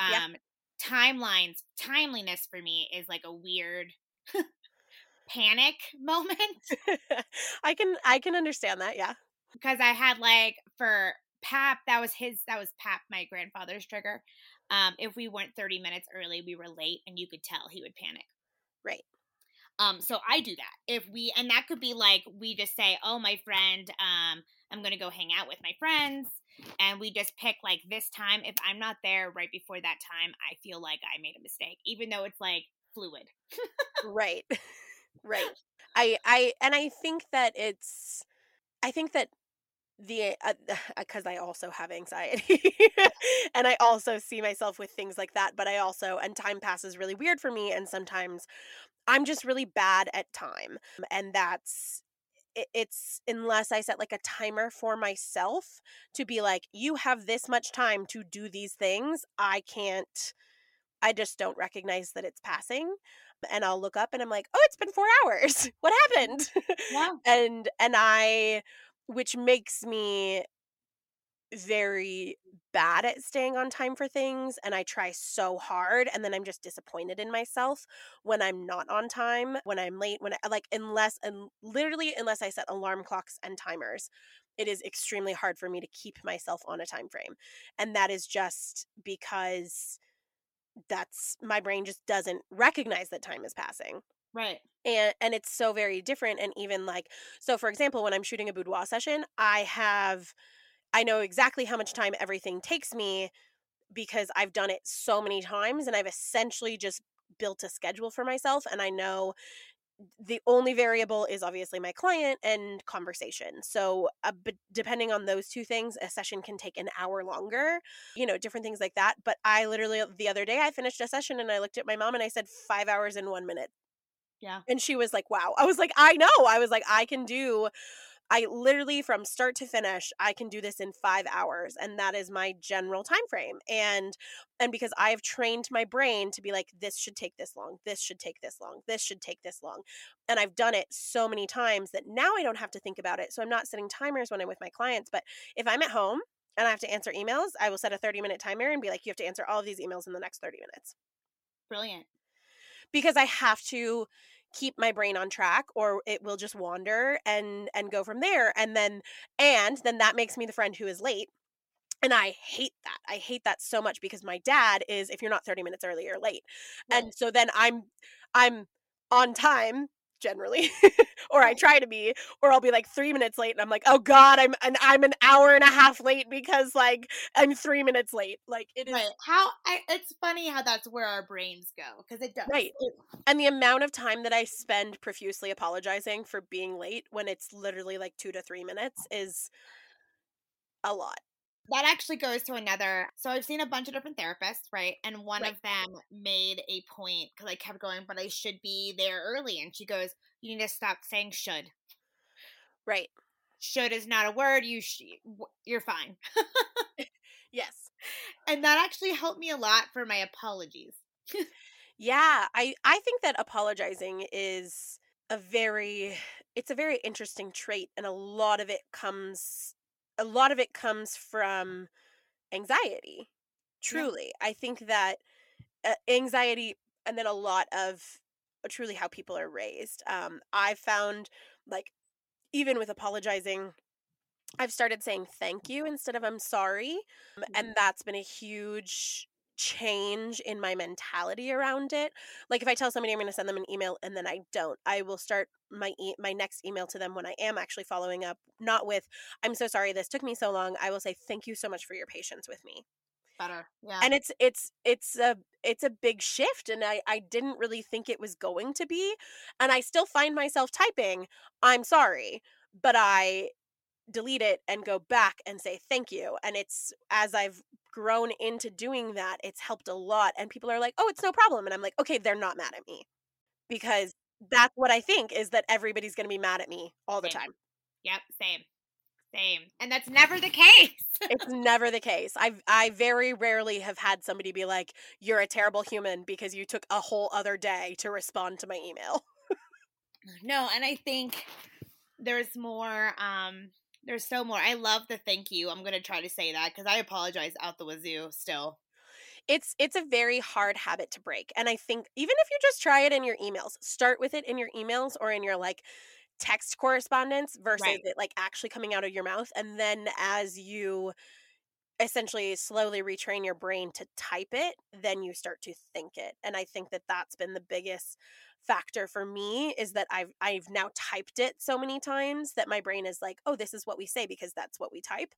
Yeah. Um timelines, timeliness for me is like a weird [laughs] panic [laughs] moment [laughs] I can I can understand that. Yeah. Because I had like for Pap, that was his that was Pap, my grandfather's trigger. Um, if we weren't 30 minutes early, we were late and you could tell he would panic. Right. Um, so I do that. If we and that could be like we just say, Oh, my friend, um, I'm gonna go hang out with my friends and we just pick like this time. If I'm not there right before that time, I feel like I made a mistake, even though it's like fluid. Right. [laughs] right. [laughs] I I and I think that it's I think that the uh, [sighs] uh, because I also have anxiety [laughs] [laughs] and I also see myself with things like that but I also and time passes really weird for me and sometimes I'm just really bad at time and that's it's unless I set like a timer for myself to be like you have this much time to do these things I can't I just don't recognize that it's passing and I'll look up and I'm like, "Oh, it's been 4 hours. [laughs] What happened?" Yeah. and and I which makes me very bad at staying on time for things and I try so hard and then I'm just disappointed in myself when I'm not on time, when I'm late, when I like unless and literally unless I set alarm clocks and timers, it is extremely hard for me to keep myself on a time frame. And that is just because that's my brain just doesn't recognize that time is passing Right. and and it's so very different and even like so for example when i'm shooting a boudoir session i have i know exactly how much time everything takes me because i've done it so many times and i've essentially just built a schedule for myself and i know the only variable is obviously my client and conversation so uh, but depending on those two things a session can take an hour longer you know different things like that but i literally the other day i finished a session and i looked at my mom and i said five hours and one minute Yeah. and she was like, wow. I was like, I know. I was like, I can do, I literally from start to finish, I can do this in five hours. And that is my general time frame. And and because I have trained my brain to be like, this should take this long, this should take this long, this should take this long. And I've done it so many times that now I don't have to think about it. So I'm not setting timers when I'm with my clients. But if I'm at home and I have to answer emails, I will set a 30 minute timer and be like, you have to answer all of these emails in the next 30 minutes Brilliant. because I have to keep my brain on track or it will just wander and and go from there and then and then that makes me the friend who is late and I hate that. I hate that so much because my dad is if you're not 30 minutes early you're late. Right. And so then I'm I'm on time generally [laughs] or I try to be or I'll be like 3 minutes late and I'm like, "Oh god, I'm and I'm an hour and a half late because like I'm 3 minutes late." Like it is Right. How I, it's funny how that's where our brains go because it does. Right. And the amount of time that I spend profusely apologizing for being late when it's literally like two to three minutes is a lot. That actually goes to another. So I've seen a bunch of different therapists, right? And one Right. of them made a point because I kept going, but I should be there early. And she goes, "You need to stop saying should. Right. Should is not a word. You sh- you're fine." [laughs] Yes. And that actually helped me a lot for my apologies. [laughs] Yeah. I, I think that apologizing is a very it's a very interesting trait and a lot of it comes a lot of it comes from anxiety. Truly. I think that uh, anxiety and then a lot of truly how people are raised. Um I've found like even with apologizing I've started saying thank you instead of I'm sorry. Um, And that's been a huge change in my mentality around it. Like if I tell somebody I'm going to send them an email and then I don't, I will start my e- my next email to them when I am actually following up not with I'm so sorry this took me so long. I will say thank you so much for your patience with me. Better. Yeah. And it's it's it's a it's a big shift and I I didn't really think it was going to be and I still find myself typing I'm sorry, but I delete it and go back and say thank you and it's as i've grown into doing that, it's helped a lot. And people are like, oh, it's no problem. And I'm like, okay, they're not mad at me because that's what I think is that everybody's going to be mad at me all the Same. time. Yep, same. Same. And that's never the case. [laughs] It's never the case. I I very rarely have had somebody be like, "You're a terrible human because you took a whole other day to respond to my email." no, and I think there's more um there's so more. I love the thank you. I'm going to try to say that cuz I apologize out the wazoo still. It's it's a very hard habit to break. And I think even if you just try it in your emails, start with it in your emails or in your like text correspondence versus Right. it like actually coming out of your mouth and then as you essentially slowly retrain your brain to type it then you start to think it and i think that that's been the biggest factor for me is that i've i've now typed it so many times that my brain is like oh this is what we say because that's what we type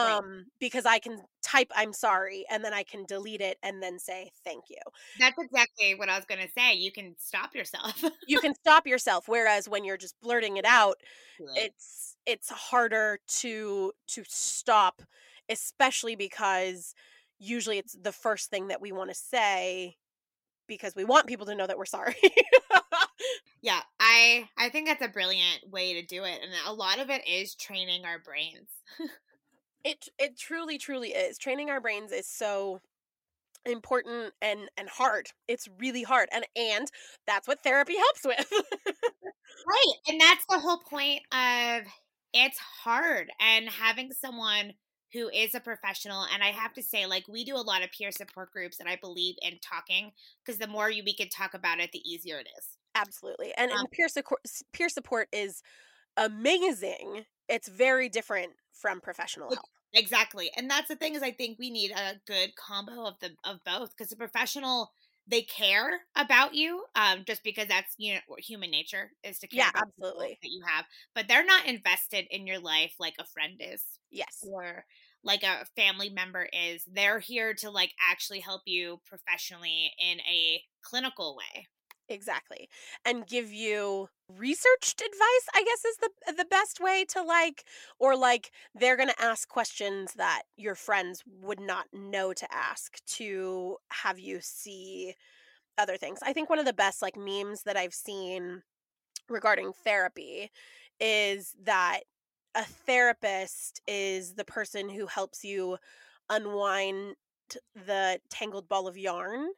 Right. um because i can type i'm sorry and then i can delete it and then say thank you That's exactly what I was going to say. You can stop yourself. you can stop yourself whereas when you're just blurting it out It, it's it's harder to to stop especially because usually it's the first thing that we want to say because we want people to know that we're sorry [laughs] yeah, I I think that's a brilliant way to do it and a lot of it is training our brains. it it truly truly is training our brains is so important and and hard it's really hard and and that's what therapy helps with Right. And that's the whole point of it's hard and having someone who is a professional and I have to say like we do a lot of peer support groups and I believe in talking because the more you we can talk about it the easier it is. absolutely and, Um, and peer support peer support is amazing it's very different from professional help Exactly. And that's the thing is I think we need a good combo of the of both because the professional they care about you um just because that's you know human nature is to care Yeah, about absolutely. that you have but they're not invested in your life like a friend is yes or like a family member is they're here to like actually help you professionally in a clinical way. Exactly and give you researched advice i guess is the the best way to like or like they're going to ask questions that your friends would not know to ask to have you see other things. I think one of the best like memes that i've seen regarding therapy is that a therapist is the person who helps you unwind the tangled ball of yarn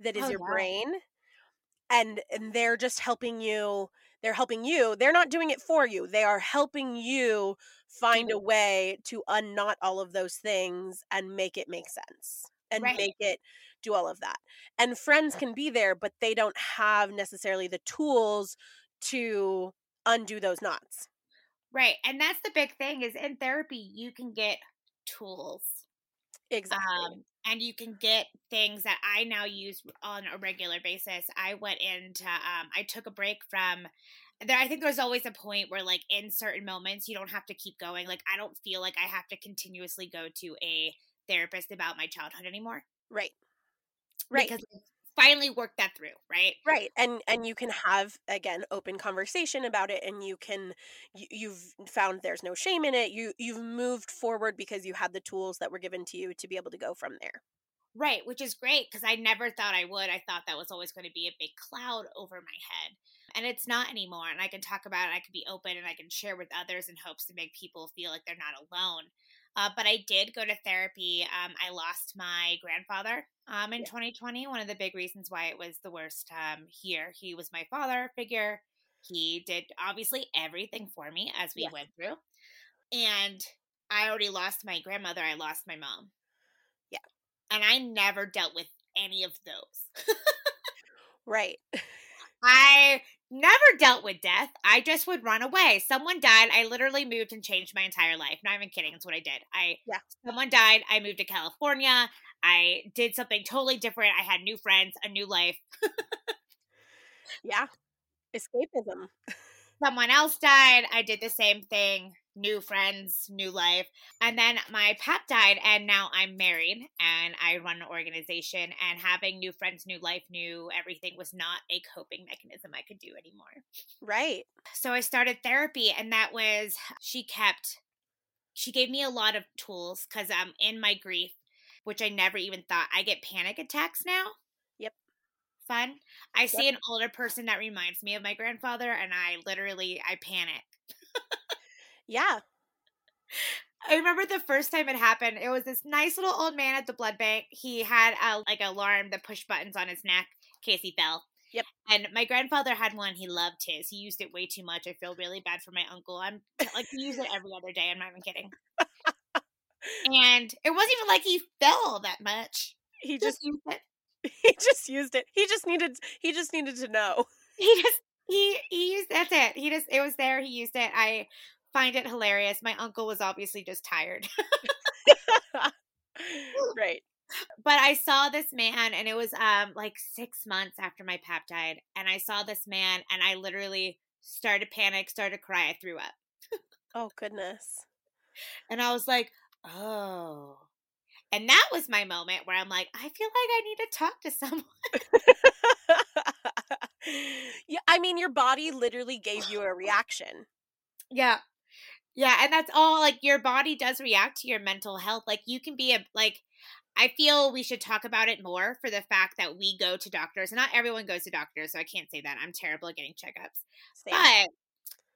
that is Oh, your brain and and they're just helping you they're helping you they're not doing it for you they are helping you find a mm-hmm. way to unknot all of those things and make it make sense and Right. make it do all of that and friends can be there but they don't have necessarily the tools to undo those knots right and that's the big thing is in therapy you can get tools exactly. um and you can get things that i now use on a regular basis. I went into um i took a break from there i think there's always a point where like in certain moments you don't have to keep going like i don't feel like i have to continuously go to a therapist about my childhood anymore right. Right. because finally work that through right right and and you can have again open conversation about it and you can you, you've found there's no shame in it you you've moved forward because you had the tools that were given to you to be able to go from there Right, which is great because I never thought I would. I thought that was always going to be a big cloud over my head. And it's not anymore. And I can talk about it, I can be open, and I can share with others in hopes to make people feel like they're not alone. Uh, but I did go to therapy. Um, I lost my grandfather um, in Yeah. 2020. One of the big reasons why it was the worst um, here. He was my father figure. He did obviously everything for me as we Yes. went through. And I already lost my grandmother. I lost my mom. Yeah. And I never dealt with any of those. [laughs] right [laughs] I never dealt with death. I just would run away. Someone died. I literally moved and changed my entire life. Not even kidding. That's what I did. I Yeah. someone died. I moved to California. I did something totally different. I had new friends, a new life. yeah escapism [laughs] Someone else died. I did the same thing. New friends, new life. And then my pet died, and now I'm married and I run an organization. And having new friends, new life, new everything was not a coping mechanism I could do anymore. right so I started therapy, and that was she kept she gave me a lot of tools because I'm um, in my grief which I never even thought. I get panic attacks now. Yep. Fun. I see an older person that reminds me of my grandfather, and I literally I panic. [laughs] Yeah. I remember the first time it happened. It was this nice little old man at the blood bank. He had a like alarm that push buttons on his neck in case he fell. Yep. And my grandfather had one. He loved his. He used it way too much. I feel really bad for my uncle. I'm like he used it every other day. I'm not even kidding. and it wasn't even like he fell that much. He just used it. [laughs] he just used it. He just needed he just needed to know. He just he he used that's it. He just it was there. He used it. I find it hilarious. My uncle was obviously just tired. [laughs] right. [laughs] But I saw this man and it was um like 6 months after my pap died and I saw this man and I literally started panic, started to cry, I threw up. Oh goodness. [laughs] And I was like, "Oh." And that was my moment where I'm like, I feel like I need to talk to someone. yeah, I mean your body literally gave you a reaction. Yeah. Yeah, and that's all like your body does react to your mental health. Like you can be a like I feel we should talk about it more for the fact that we go to doctors. Not everyone goes to doctors, so I can't say that. I'm terrible at getting checkups. Same. But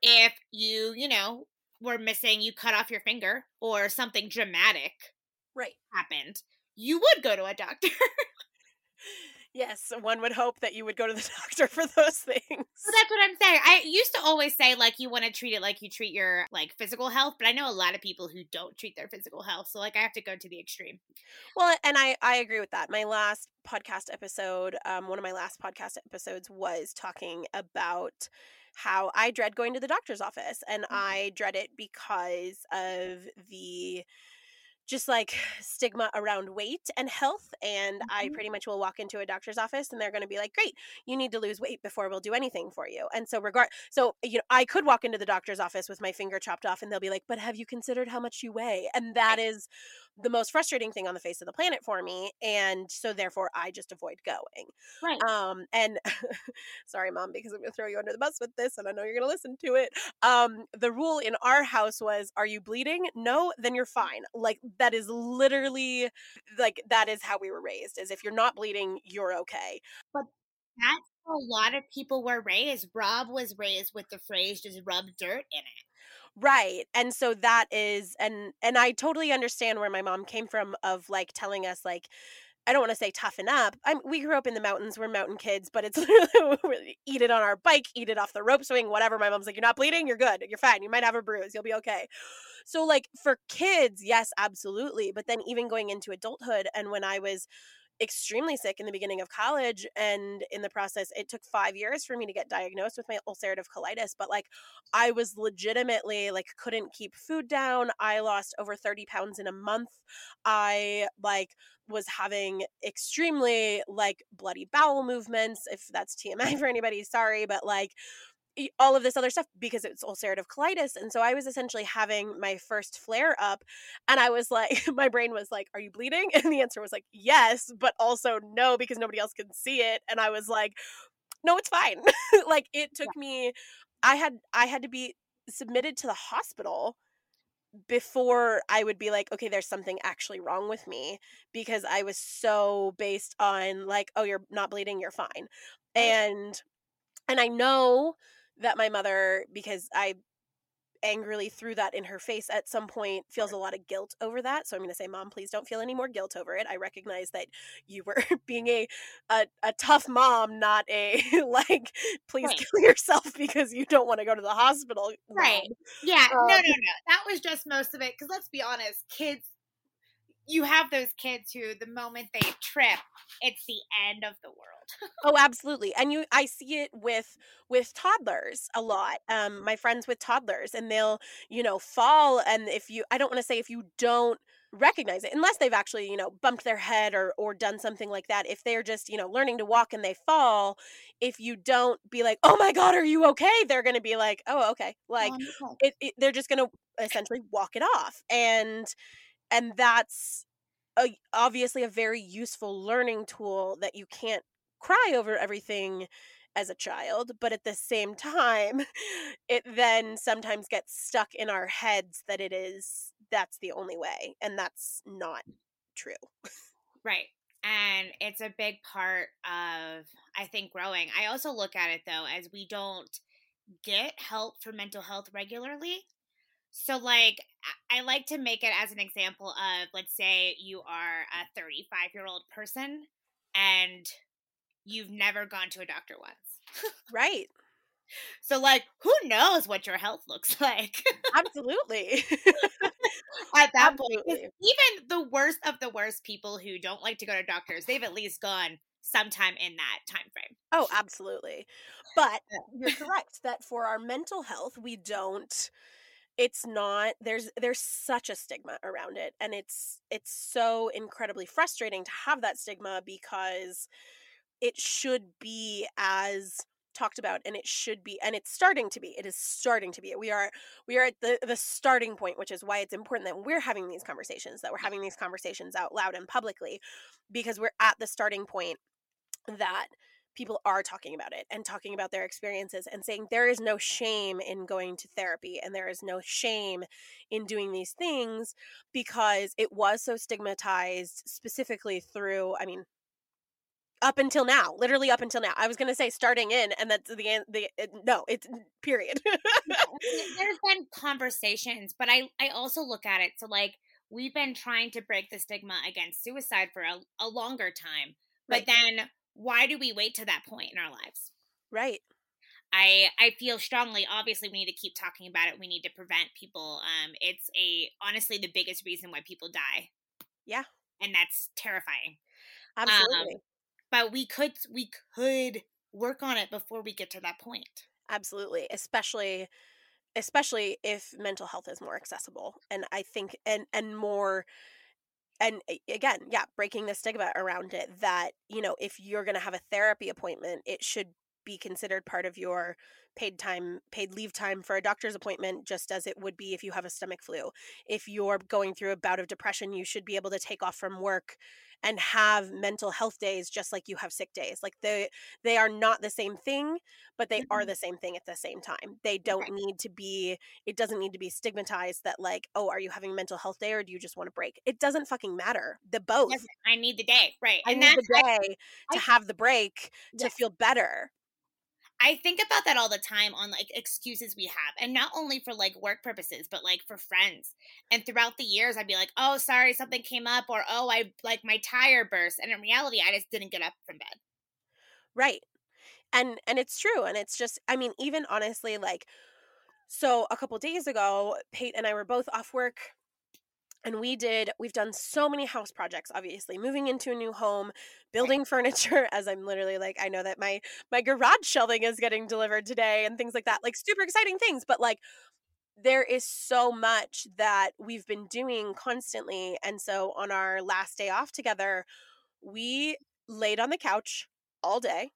if you, you know, were missing, you cut off your finger or something dramatic Right. happened, you would go to a doctor. [laughs] Yes, one would hope that you would go to the [laughs] doctor for those things. So that's what I'm saying. I used to always say like you want to treat it like you treat your like physical health, but I know a lot of people who don't treat their physical health. So like I have to go to the extreme. Well, and I I agree with that. My last podcast episode, um, one of my last podcast episodes was talking about how I dread going to the doctor's office, and I dread it because of the just like [sighs] stigma around weight and health. And I Mhm. pretty much will walk into a doctor's office and they're going to be like, great, you need to lose weight before we'll do anything for you. And so, regard, so, you know, I could walk into the doctor's office with my finger chopped off and they'll be like, but have you considered how much you weigh? And that is the most frustrating thing on the face of the planet for me. And so, therefore, I just avoid going. Right. Um, and [laughs] sorry, mom, because I'm going to throw you under the bus with this, and I know you're going to listen to it. Um, the rule in our house was, are you bleeding? No, then you're fine. Like that is literally like that is how we were raised. Is if you're not bleeding, you're okay. But that's how a lot of people were raised. Rob was raised with the phrase just rub dirt in it. Right. And so that is and and I totally understand where my mom came from of like telling us like I don't want to say toughen up. I'm we grew up in the mountains. We're mountain kids, but it's [laughs] eat it on our bike, eat it off the rope swing, whatever. My mom's like, You're not bleeding, you're good. You're fine. You might have a bruise. You'll be okay. So like for kids, yes, absolutely. But then even going into adulthood and when I was extremely sick in the beginning of college and in the process it took 5 years for me to get diagnosed with my ulcerative colitis but like I was legitimately like couldn't keep food down I lost over 30 pounds in a month I like was having extremely like bloody bowel movements if that's TMI [laughs] for anybody sorry but like all of this other stuff because it's ulcerative colitis and so i was essentially having my first flare up and i was like [laughs] my brain was like are you bleeding? [laughs] And the answer was like yes but also no because nobody else can see it. And i was like no it's fine. [laughs] Like it took me i had i had to be submitted to the hospital before i would be like okay there's something actually wrong with me because i was so based on like oh you're not bleeding you're fine and and i know that my mother because i angrily threw that in her face at some point feels a lot of guilt over that so i'm going to say mom please don't feel any more guilt over it i recognize that you were [laughs] being a a, a tough mom not a [laughs] like please Right. kill yourself [laughs] because you don't want to go to the hospital Right. mom. Yeah, no, Um, no, no. That was just most of it. Because let's be honest, kids, you have those kids who, the moment they trip, it's the end of the world. [laughs] Oh, absolutely. And you I see it with with toddlers a lot. Um my friends with toddlers and they'll, you know, fall and if you I don't want to say if you don't recognize it unless they've actually, you know, bumped their head or or done something like that. If they're just, you know, learning to walk and they fall, if you don't be like, "Oh my god, are you okay?" they're going to be like, "Oh, okay." Like Um, it, it they're just going to essentially walk it off. And and that's a, obviously a very useful learning tool that you can't cry over everything as a child but at the same time [laughs] it then sometimes gets stuck in our heads that it is that's the only way and that's not true. Right. And it's a big part of, I think, growing. I also look at it, though, as we don't get help for mental health regularly. So, like, I like to make it as an example of, let's say you are a 35 year old person and you've never gone to a doctor once. [laughs] right. So, like, who knows what your health looks [laughs] like? Absolutely. [laughs] At that Absolutely. point, even the worst of the worst people who don't like to go to doctors, they've at least gone sometime in that time frame. Oh, absolutely. But you're correct that for our mental health, we don't it's not there's there's such a stigma around it and it's it's so incredibly frustrating to have that stigma because it should be as talked about and it should be and it's starting to be it is starting to be we are we are at the the starting point which is why it's important that we're having these conversations that we're having these conversations out loud and publicly because we're at the starting point that people are talking about it and talking about their experiences and saying there is no shame in going to therapy and there is no shame in doing these things because it was so stigmatized specifically through i mean up until now literally up until now i was going to say starting in and that's the end the it, no it's period there's been conversations but i i also look at it so like we've been trying to break the stigma against suicide for a, a longer time but right. then why do we wait to that point in our lives right I I feel strongly. Obviously, we need to keep talking about it. We need to prevent people. Um, it's a honestly the biggest reason why people die. Yeah, and that's terrifying. Absolutely. Um, but we could we could work on it before we get to that point absolutely especially especially if mental health is more accessible and i think and and more and eh, again yeah breaking the stigma around it that you know if you're going to have a therapy appointment it should be considered part of your paid time paid leave time for a doctor's appointment just as it would be if you have a stomach flu. If you're going through a bout of depression you should be able to take off from work and have mental health days just like you have sick days. Like they they are not the same thing but they mm-hmm. are the same thing at the same time. They don't okay. need to be it doesn't need to be stigmatized that like oh are you having mental health day or do you just want to break? It doesn't fucking matter. The both. yes, i need the day. Right. I and need the day I, to I, have the break to feel better I think about that all the time on like excuses we have, and not only for like work purposes, but like for friends. And throughout the years, I'd be like, "Oh, sorry, something came up," or "Oh, I like my tire burst," and in reality, I just didn't get up from bed. Right, and and it's true, and it's just, I mean, even honestly, like, so a couple days ago, Pate and I were both off work and we did we've done so many house projects obviously moving into a new home building [laughs] furniture as i'm literally like i know that my my garage shelving is getting delivered today and things like that like super exciting things but like there is so much that we've been doing constantly and so on our last day off together we laid on the couch all day.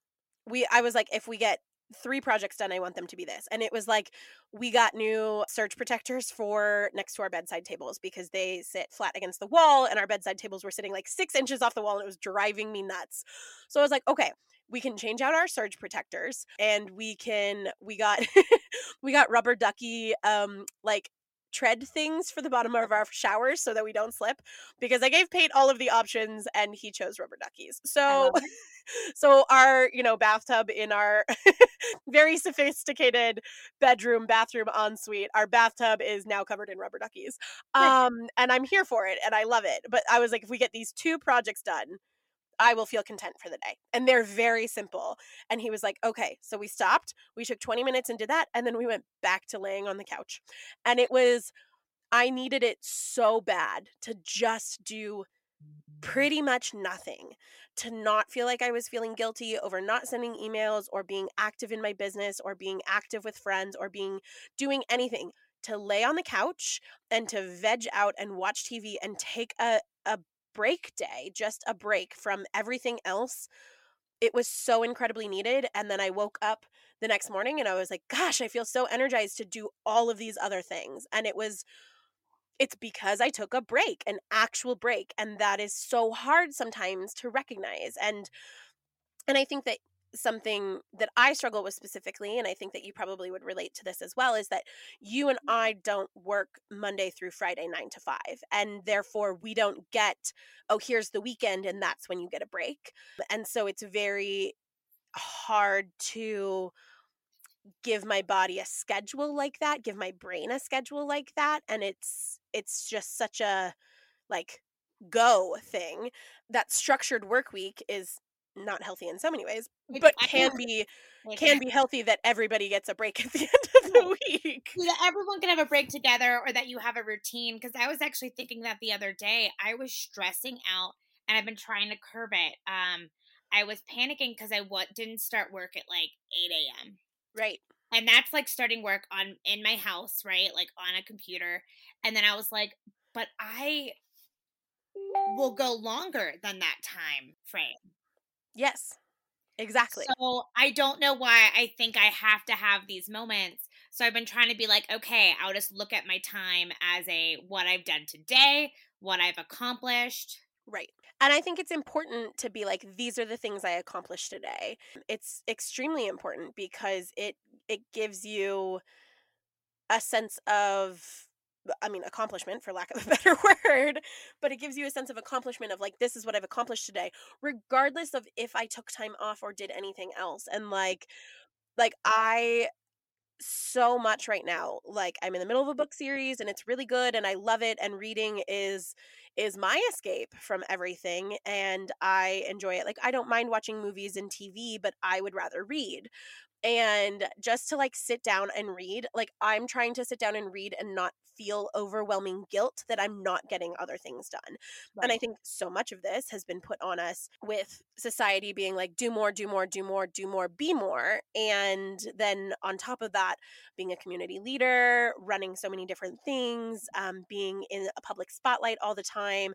We i was like if we get three projects done. I want them to be this. And it was like we got new surge protectors for next to our bedside tables because they sit flat against the wall and our bedside tables were sitting like six inches off the wall and it was driving me nuts. So I was like, okay, we can change out our surge protectors and we can we got [laughs] we got rubber ducky um like tread things for the bottom of our showers so that we don't slip because I gave Pate all of the options and he chose rubber duckies. So [laughs] so our, you know, bathtub in our [laughs] very sophisticated bedroom bathroom ensuite, our bathtub is now covered in rubber duckies. Um and I'm here for it and I love it. But I was like if we get these two projects done, I will feel content for the day. And they're very simple. And he was like, okay. So we stopped. We took 20 minutes and did that. And then we went back to laying on the couch. And it was, I needed it so bad to just do pretty much nothing, to not feel like I was feeling guilty over not sending emails or being active in my business or being active with friends or being doing anything. To lay on the couch and to veg out and watch TV and take a, a break day, just a break from everything else. It was so incredibly needed. And then I woke up the next morning and I was like, gosh, I feel so energized to do all of these other things. And it was, it's because I took a break, an actual break. And that is so hard sometimes to recognize. And, and I think that something that I struggle with specifically, and I think that you probably would relate to this as well, is that you and I don't work Monday through Friday, nine to five. And therefore, we don't get, oh, here's the weekend, and that's when you get a break. And so it's very hard to give my body a schedule like that give my brain a schedule like that and it's it's just such a like go thing that structured work week is not healthy in so many ways but can be can be healthy that everybody gets a break [laughs] at the end of the week. That everyone can have a break together or that you have a routine because i was actually thinking that the other day i was stressing out and i've been trying to curb it um i was panicking because i what didn't start work at like 8 a.m right. And that's like starting work on in my house right like on a computer and then i was like but i will go longer than that time frame Yes, exactly. So I don't know why I think I have to have these moments. So I've been trying to be like, okay, I'll just look at my time as a what I've done today, what I've accomplished. Right. And I think it's important to be like these are the things I accomplished today. It's extremely important because it it gives you a sense of I mean, accomplishment for lack of a [laughs] better word, but it gives you a sense of accomplishment of like, this is what I've accomplished today, regardless of if I took time off or did anything else. And like, like I so much right now like i'm in the middle of a book series and it's really good and i love it and reading is is my escape from everything and i enjoy it like i don't mind watching movies and tv but i would rather read and just to like sit down and read like i'm trying to sit down and read and not feel overwhelming guilt that i'm not getting other things done right. and i think so much of this has been put on us with society being like do more do more do more do more be more and then on top of that being a community leader running so many different things um, being in a public spotlight all the time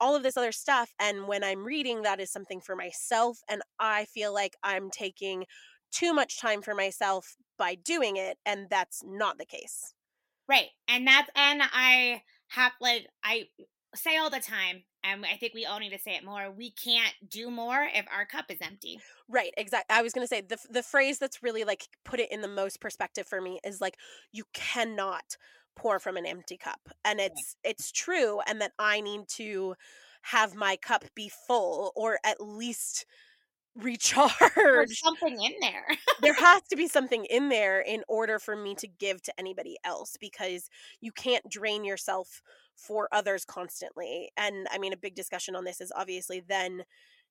all of this other stuff and when i'm reading that is something for myself and i feel like i'm taking too much time for myself by doing it and that's not the case right and that's and i have like i say all the time and i think we all need to say it more we can't do more if our cup is empty right exactly i was going to say the the phrase that's really like put it in the most perspective for me is like you cannot pour from an empty cup and it's right. it's true and that i need to have my cup be full or at least recharge. There's something in there. there [laughs] has to be something in there in order for me to give to anybody else because you can't drain yourself for others constantly. And I mean, a big discussion on this is obviously then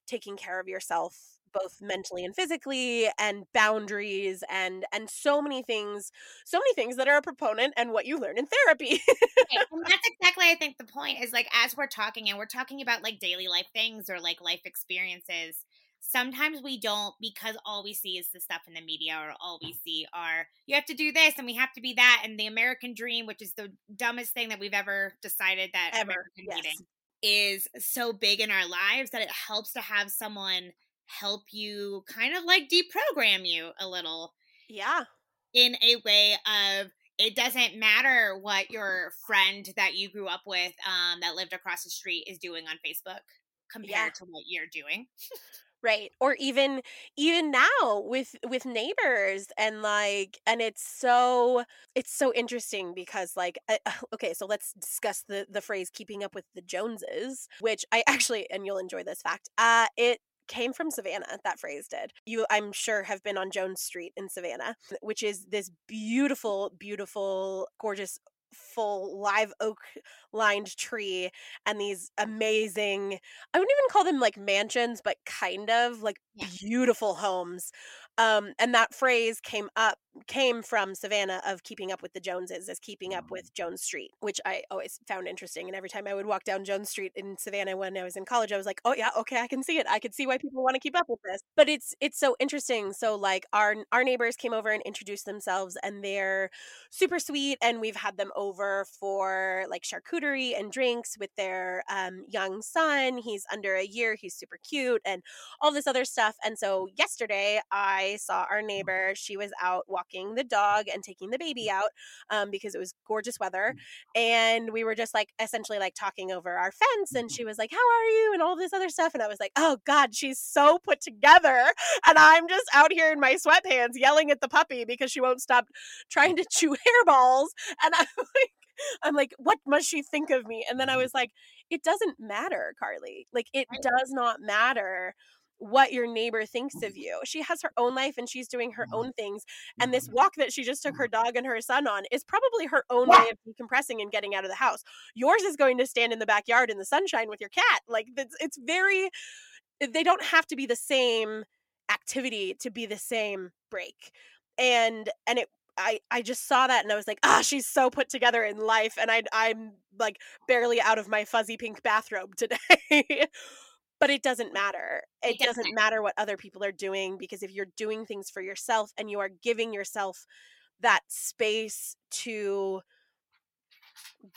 taking care of yourself both mentally and physically and boundaries and and so many things so many things that are a proponent and what you learn in therapy [laughs] and that's exactly i think the point is like as we're talking and we're talking about like daily life things or like life experiences sometimes we don't because all we see is the stuff in the media or all we see are you have to do this and we have to be that and the American dream, which is the dumbest thing that we've ever decided that ever. Yes. is so big in our lives that it helps to have someone help you kind of like deprogram you a little. Yeah. In a way of it doesn't matter what your friend that you grew up with um, that lived across the street is doing on Facebook compared yeah. to what you're doing. [laughs] right or even even now with with neighbors and like and it's so it's so interesting because like uh, [laughs] okay so let's discuss the the phrase keeping up with the joneses which i actually and you'll enjoy this fact uh it came from Savannah. That phrase did. You, I'm sure, have been on Jones Street in Savannah, which is this beautiful, beautiful, gorgeous full live oak lined tree and these amazing I wouldn't even call them like mansions but kind of like yeah. beautiful homes um, and that phrase came up came from Savannah of keeping up with the Joneses as keeping up with Jones Street, which I always found interesting. And every time I would walk down Jones Street in Savannah when I was in college, I was like, oh yeah, okay, I can see it. I can see why people want to keep up with this. But it's it's so interesting. So like our our neighbors came over and introduced themselves and they're super sweet. And we've had them over for like charcuterie and drinks with their um, young son. He's under a year, he's super cute, and all this other stuff. And so yesterday I saw our neighbor. She was out walking walking the dog and taking the baby mm. out um, because it was gorgeous weather. Mm. And we were just like essentially like talking over our fence. And mm-hmm. she was like, How are you? And all this other stuff. And I was like, Oh God, she's so put together. And I'm just out here in my sweatpants yelling at the puppy because she won't stop trying to chew [laughs] hairballs. And I'm [laughs] like, I'm like, what must she think of me? And then I mm-hmm. was like, it doesn't matter, Carly. Like, it does not matter what your neighbor thinks of mm-hmm. you. She has her own life and she's doing her mm-hmm. own things. And this mm-hmm. walk that she just took her dog and her son on is probably her own way of decompressing and getting out of the house. Yours is going to stand in the backyard in the sunshine with your cat. Like, it's, it's very, they don't have to be the same activity to be the same break. And, and it, I, I just saw that and I was like, ah, she's so put together in life. And I, I'm like barely out of my fuzzy pink bathrobe today. [laughs] but it doesn't matter. It, it doesn't, doesn't matter what other people are doing because if you're doing things for yourself and you are giving yourself that space to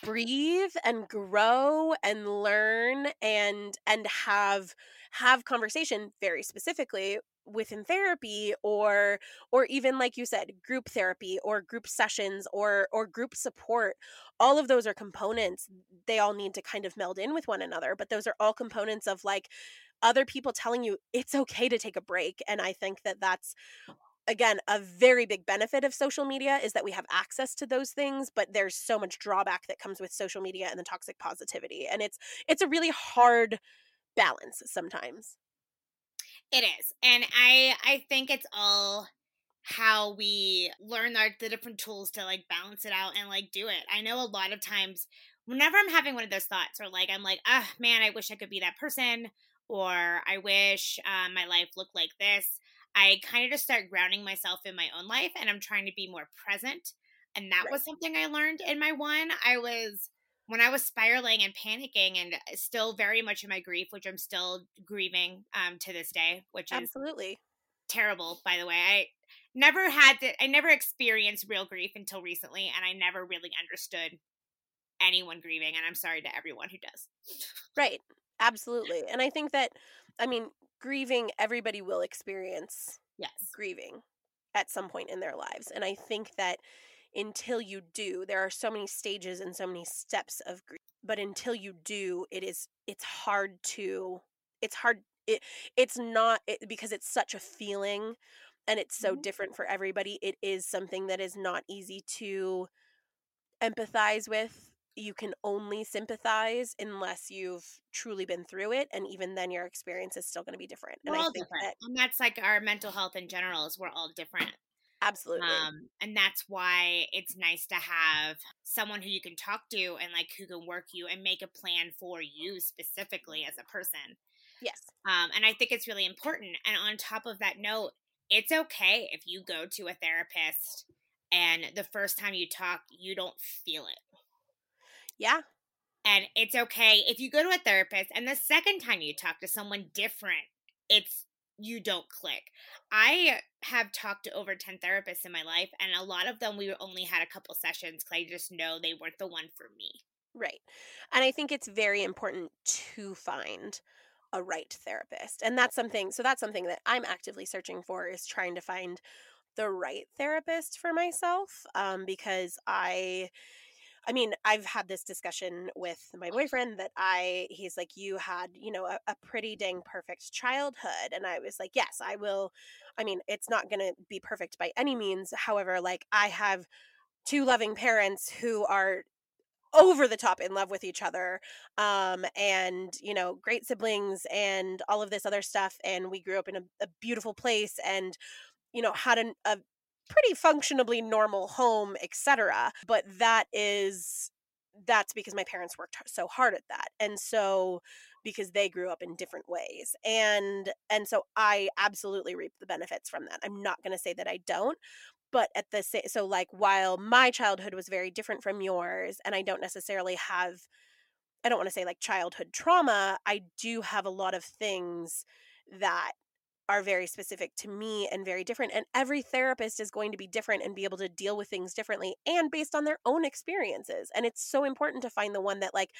breathe and grow and learn and and have have conversation very specifically within therapy or or even like you said group therapy or group sessions or or group support all of those are components they all need to kind of meld in with one another but those are all components of like other people telling you it's okay to take a break and i think that that's again a very big benefit of social media is that we have access to those things but there's so much drawback that comes with social media and the toxic positivity and it's it's a really hard balance sometimes it is. And I I think it's all how we learn our, the different tools to like balance it out and like do it. I know a lot of times whenever I'm having one of those thoughts or like I'm like, ah, man, I wish I could be that person or I wish um, my life looked like this. I kind of just start grounding myself in my own life and I'm trying to be more present. And that right. was something I learned in my one. I was when I was spiraling and panicking and uh, still very much in my grief, which I'm still grieving um, to this day, which is absolutely terrible, by the way. I never had to, I never experienced real grief until recently, and I never really understood anyone grieving. And I'm sorry to everyone who does. Right. Absolutely. And I think that, I mean, grieving, everybody will experience yes. grieving at some point in their lives. And I think that until you do there are so many stages and so many steps of grief but until you do it is it's hard to it's hard it it's not it, because it's such a feeling and it's so mm-hmm. different for everybody it is something that is not easy to empathize with you can only sympathize unless you've truly been through it and even then your experience is still going to be different we're and all different that, and that's like our mental health in general is we're all different Absolutely. Um, and that's why it's nice to have someone who you can talk to and like who can work you and make a plan for you specifically as a person. Yes. Um, and I think it's really important. And on top of that note, it's okay if you go to a therapist and the first time you talk, you don't feel it. Yeah. And it's okay if you go to a therapist and the second time you talk to someone different, it's you don't click. I have talked to over 10 therapists in my life, and a lot of them we only had a couple sessions because I just know they weren't the one for me. Right. And I think it's very important to find a right therapist. And that's something, so that's something that I'm actively searching for is trying to find the right therapist for myself um, because I I mean, I've had this discussion with my boyfriend that I, he's like, you had, you know, a, a pretty dang perfect childhood. And I was like, yes, I will. I mean, it's not going to be perfect by any means. However, like, I have two loving parents who are over the top in love with each other um, and you know great siblings and all of this other stuff and we grew up in a, a beautiful place and you know had an, a pretty functionably normal home, etc. But that is that's because my parents worked so hard at that. And so because they grew up in different ways. And and so I absolutely reap the benefits from that. I'm not going to say that I don't, but at the same so like while my childhood was very different from yours and I don't necessarily have I don't want to say like childhood trauma, I do have a lot of things that are very specific to me and very different. And every therapist is going to be different and be able to deal with things differently and based on their own experiences. And it's so important to find the one that like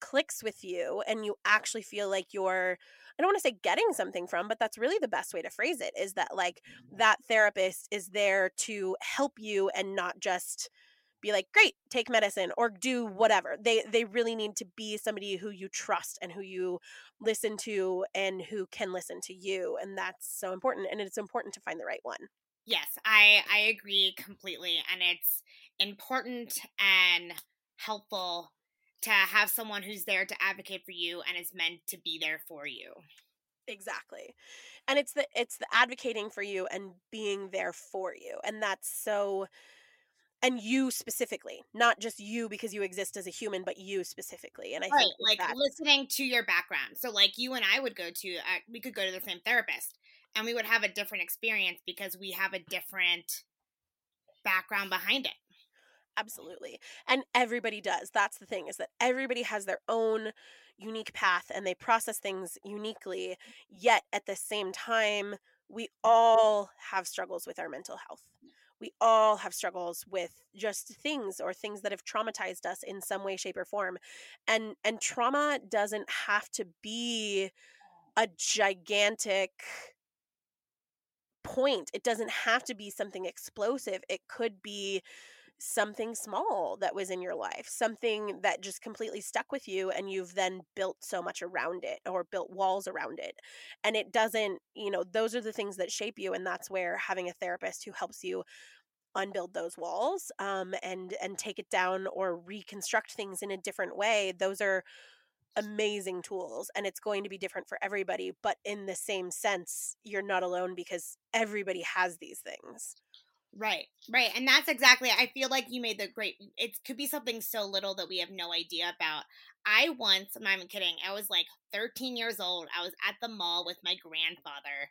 clicks with you and you actually feel like you're I don't want to say getting something from, but that's really the best way to phrase it is that like mm-hmm. that therapist is there to help you and not just be like great take medicine or do whatever. They they really need to be somebody who you trust and who you listen to and who can listen to you and that's so important and it's important to find the right one. Yes i i agree completely and it's important and helpful to have someone who's there to advocate for you and is meant to be there for you. Exactly and it's the it's the advocating for you and being there for you and that's so and you specifically, not just you because you exist as a human, but you specifically. And I right, think like that, listening to your background. So, like you and I would go to, uh, we could go to the same therapist, and we would have a different experience because we have a different background behind it. Absolutely. And everybody does. That's the thing is that everybody has their own unique path and they process things uniquely. Yet at the same time, we all have struggles with our mental health we all have struggles with just things or things that have traumatized us in some way shape or form and and trauma doesn't have to be a gigantic point. It doesn't have to be something explosive. It could be something small that was in your life, something that just completely stuck with you, and you've then built so much around it or built walls around it. And it doesn't, you know, those are the things that shape you. And that's where having a therapist who helps you unbuild those walls um, and and take it down or reconstruct things in a different way those are amazing tools and it's going to be different for everybody but in the same sense you're not alone because everybody has these things Right, right. And that's exactly, I feel like you made the great, it could be something so little that we have no idea about. I once, I'm not even kidding, I was like 13 years old. I was at the mall with my grandfather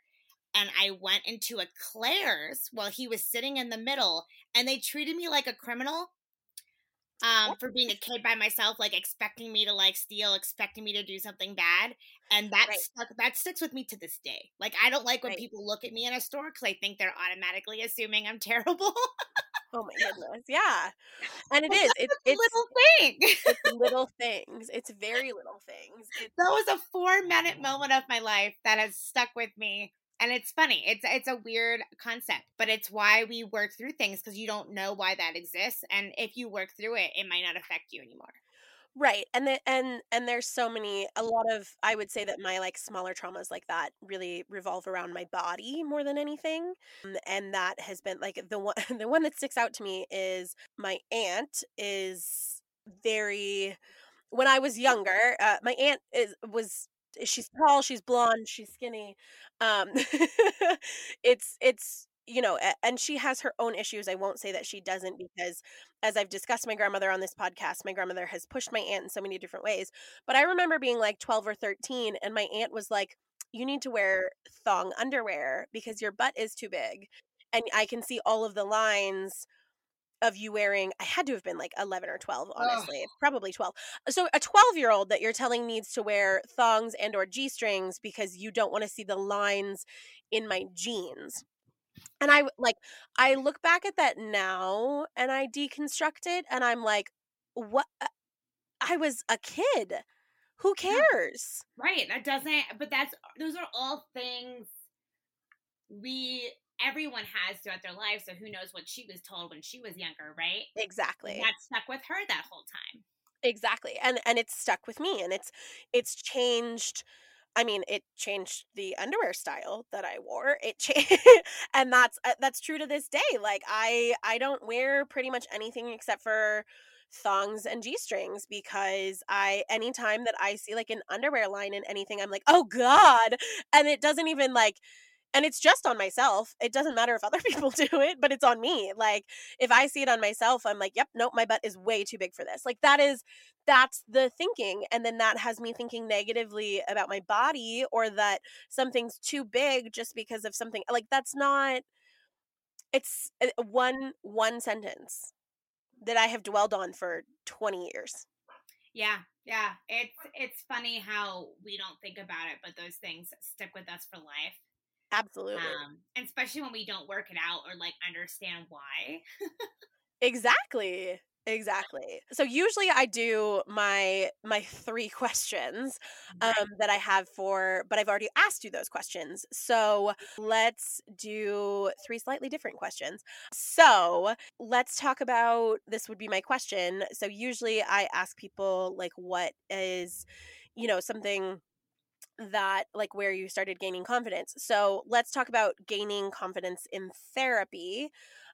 and I went into a Claire's while he was sitting in the middle and they treated me like a criminal um, for being a kid by myself, like expecting me to like steal, expecting me to do something bad, and that right. stuck. That sticks with me to this day. Like I don't like when right. people look at me in a store because I think they're automatically assuming I'm [laughs] terrible. oh my goodness, yeah, and it is. It's, it's little thing. it's little [laughs] things. It's very little things. It's- that was a four minute moment of my life that has stuck with me and it's funny it's it's a weird concept but it's why we work through things because you don't know why that exists and if you work through it it might not affect you anymore. Right and the, and and there's so many a lot of i would say that my like smaller traumas like that really revolve around my body more than anything um, and that has been like the one [laughs] the one that sticks out to me is my aunt is very when i was younger uh, my aunt is was she's tall she's blonde she's skinny um [laughs] it's it's you know and she has her own issues i won't say that she doesn't because as i've discussed my grandmother on this podcast my grandmother has pushed my aunt in so many different ways but i remember being like 12 or 13 and my aunt was like you need to wear thong underwear because your butt is too big. And i can see all of the lines of you wearing i had to have been like 11 or 12 honestly probably 12 so a 12 year old that you're telling needs to wear thongs and or g-strings because you don't want to see the lines in my jeans. And i like i look back at that now and i deconstruct it and i'm like what uh, i was a kid. Who cares? Right that doesn't but that's those are all things we everyone has throughout their lives. So who knows what she was told when she was younger, right? Exactly. that stuck with her that whole time. Exactly. And and it's stuck with me and it's it's changed I mean, it changed the underwear style that I wore. It changed, [laughs] and that's uh, that's true to this day. Like I I don't wear pretty much anything except for thongs and g-strings because I anytime that I see like an underwear line in anything, I'm like, "Oh god." And it doesn't even like and it's just on myself. It doesn't matter if other [laughs] people do it, but it's on me. Like if I see it on myself, I'm like, yep, nope, my butt is way too big for this. Like that is that's the thinking and then that has me thinking negatively about my body or that something's too big just because of something. Like that's not it's uh, one one sentence that I have dwelled on for 20 years. Yeah, yeah. It's it's funny how we don't think about it, but those things stick with us for life. Absolutely. Um, especially when we don't work it out or like understand why. exactly. Exactly. So usually I do my my 3 questions um that I have for but I've already asked you those questions. So let's do 3 slightly different questions. So, let's talk about this would be my question. So usually I ask people like what is you know something that like where you started gaining confidence. So let's talk about gaining confidence in therapy.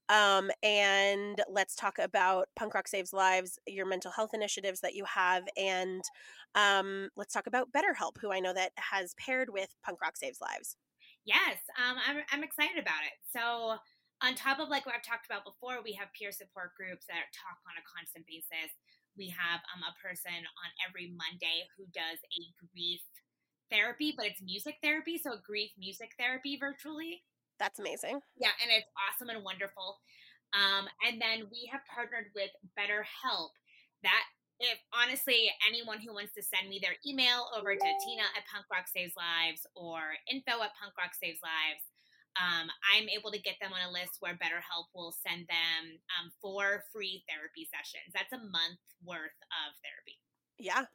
Um, and let's talk about Punk Rock Saves Lives, your mental health initiatives that you have, and um, let's talk about BetterHelp, who I know that has paired with Punk Rock Saves Lives. Yes, um, I'm, I'm excited about it. So, on top of like what I've talked about before, we have peer support groups that talk on a constant basis. We have um, a person on every Monday who does a grief therapy, but it's music therapy, so grief music therapy virtually. That's amazing. Yeah, and it's awesome and wonderful. Um, and then we have partnered with BetterHelp. That if honestly anyone who wants to send me their email over to Tina at Punk Rock Saves Lives or info at Punk Rock Saves Lives, um, I'm able to get them on a list where BetterHelp will send them um, four free therapy sessions. That's a month worth of therapy. Yeah.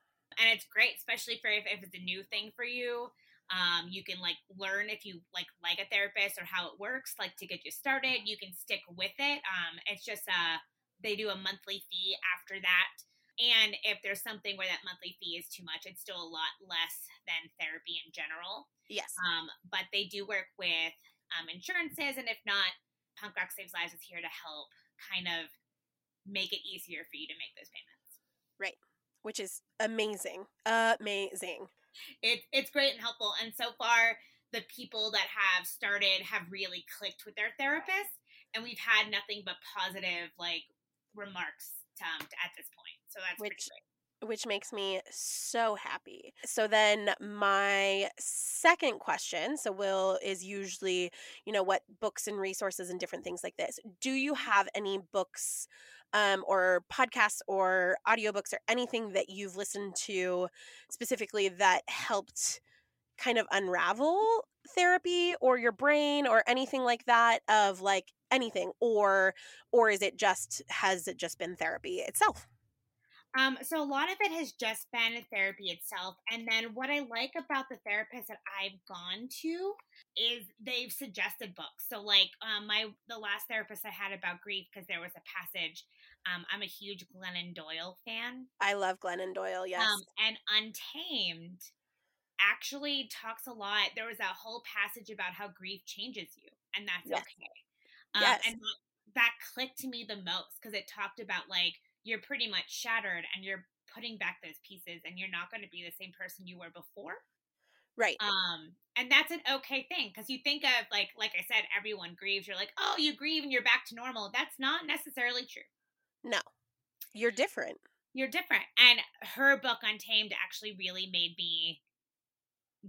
And it's great, especially for if, if it's a new thing for you. Um, you can like learn if you like like a therapist or how it works, like to get you started. You can stick with it. Um, it's just uh they do a monthly fee after that. And if there's something where that monthly fee is too much, it's still a lot less than therapy in general. Yes. Um, but they do work with um, insurances, and if not, Punk Rock Saves Lives is here to help kind of make it easier for you to make those payments. Right. Which is amazing. Amazing. It, it's great and helpful. And so far, the people that have started have really clicked with their therapist, and we've had nothing but positive like remarks um, at this point. So that's Which- pretty great. which makes me so happy. So then my second question, so Will is usually, you know, what books and resources and different things like this. Do you have any books um, or podcasts or audiobooks or anything that you've listened to specifically that helped kind of unravel therapy or your brain or anything like that of like anything or or is it just has it just been therapy itself? Um, so a lot of it has just been therapy itself, and then what I like about the therapists that I've gone to is they've suggested books. So like um, my the last therapist I had about grief because there was a passage. Um, I'm a huge Glennon Doyle fan. I love Glennon Doyle, yes. Um, and Untamed actually talks a lot. There was a whole passage about how grief changes you, and that's Yes. okay. Um, Yes. And that, that clicked to me the most because it talked about like you're pretty much shattered and you're putting back those pieces, and you're not going to be the same person you were before. right. Um, and that's an okay thing because you think of like like I said, everyone grieves. You're like, oh, you grieve and you're back to normal. That's not necessarily true. no. You're different. You're different. And her book Untamed actually really made me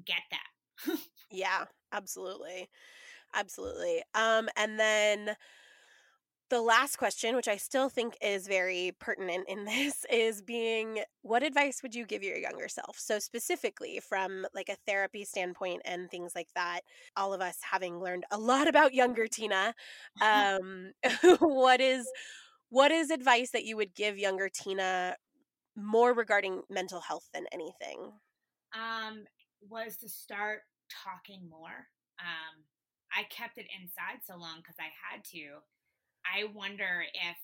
get that. [laughs] Yeah, absolutely. Absolutely. Um and then the last question, which I still think is very pertinent in [laughs] this, is being what advice would you give your younger self? So, specifically from like a therapy standpoint and things like that, all of us having learned a lot about younger Tina, [laughs] um, [laughs] what is what is advice that you would give younger Tina more regarding mental health than anything? um, was to start talking more. Um, I kept it inside so long because I had to. I wonder if,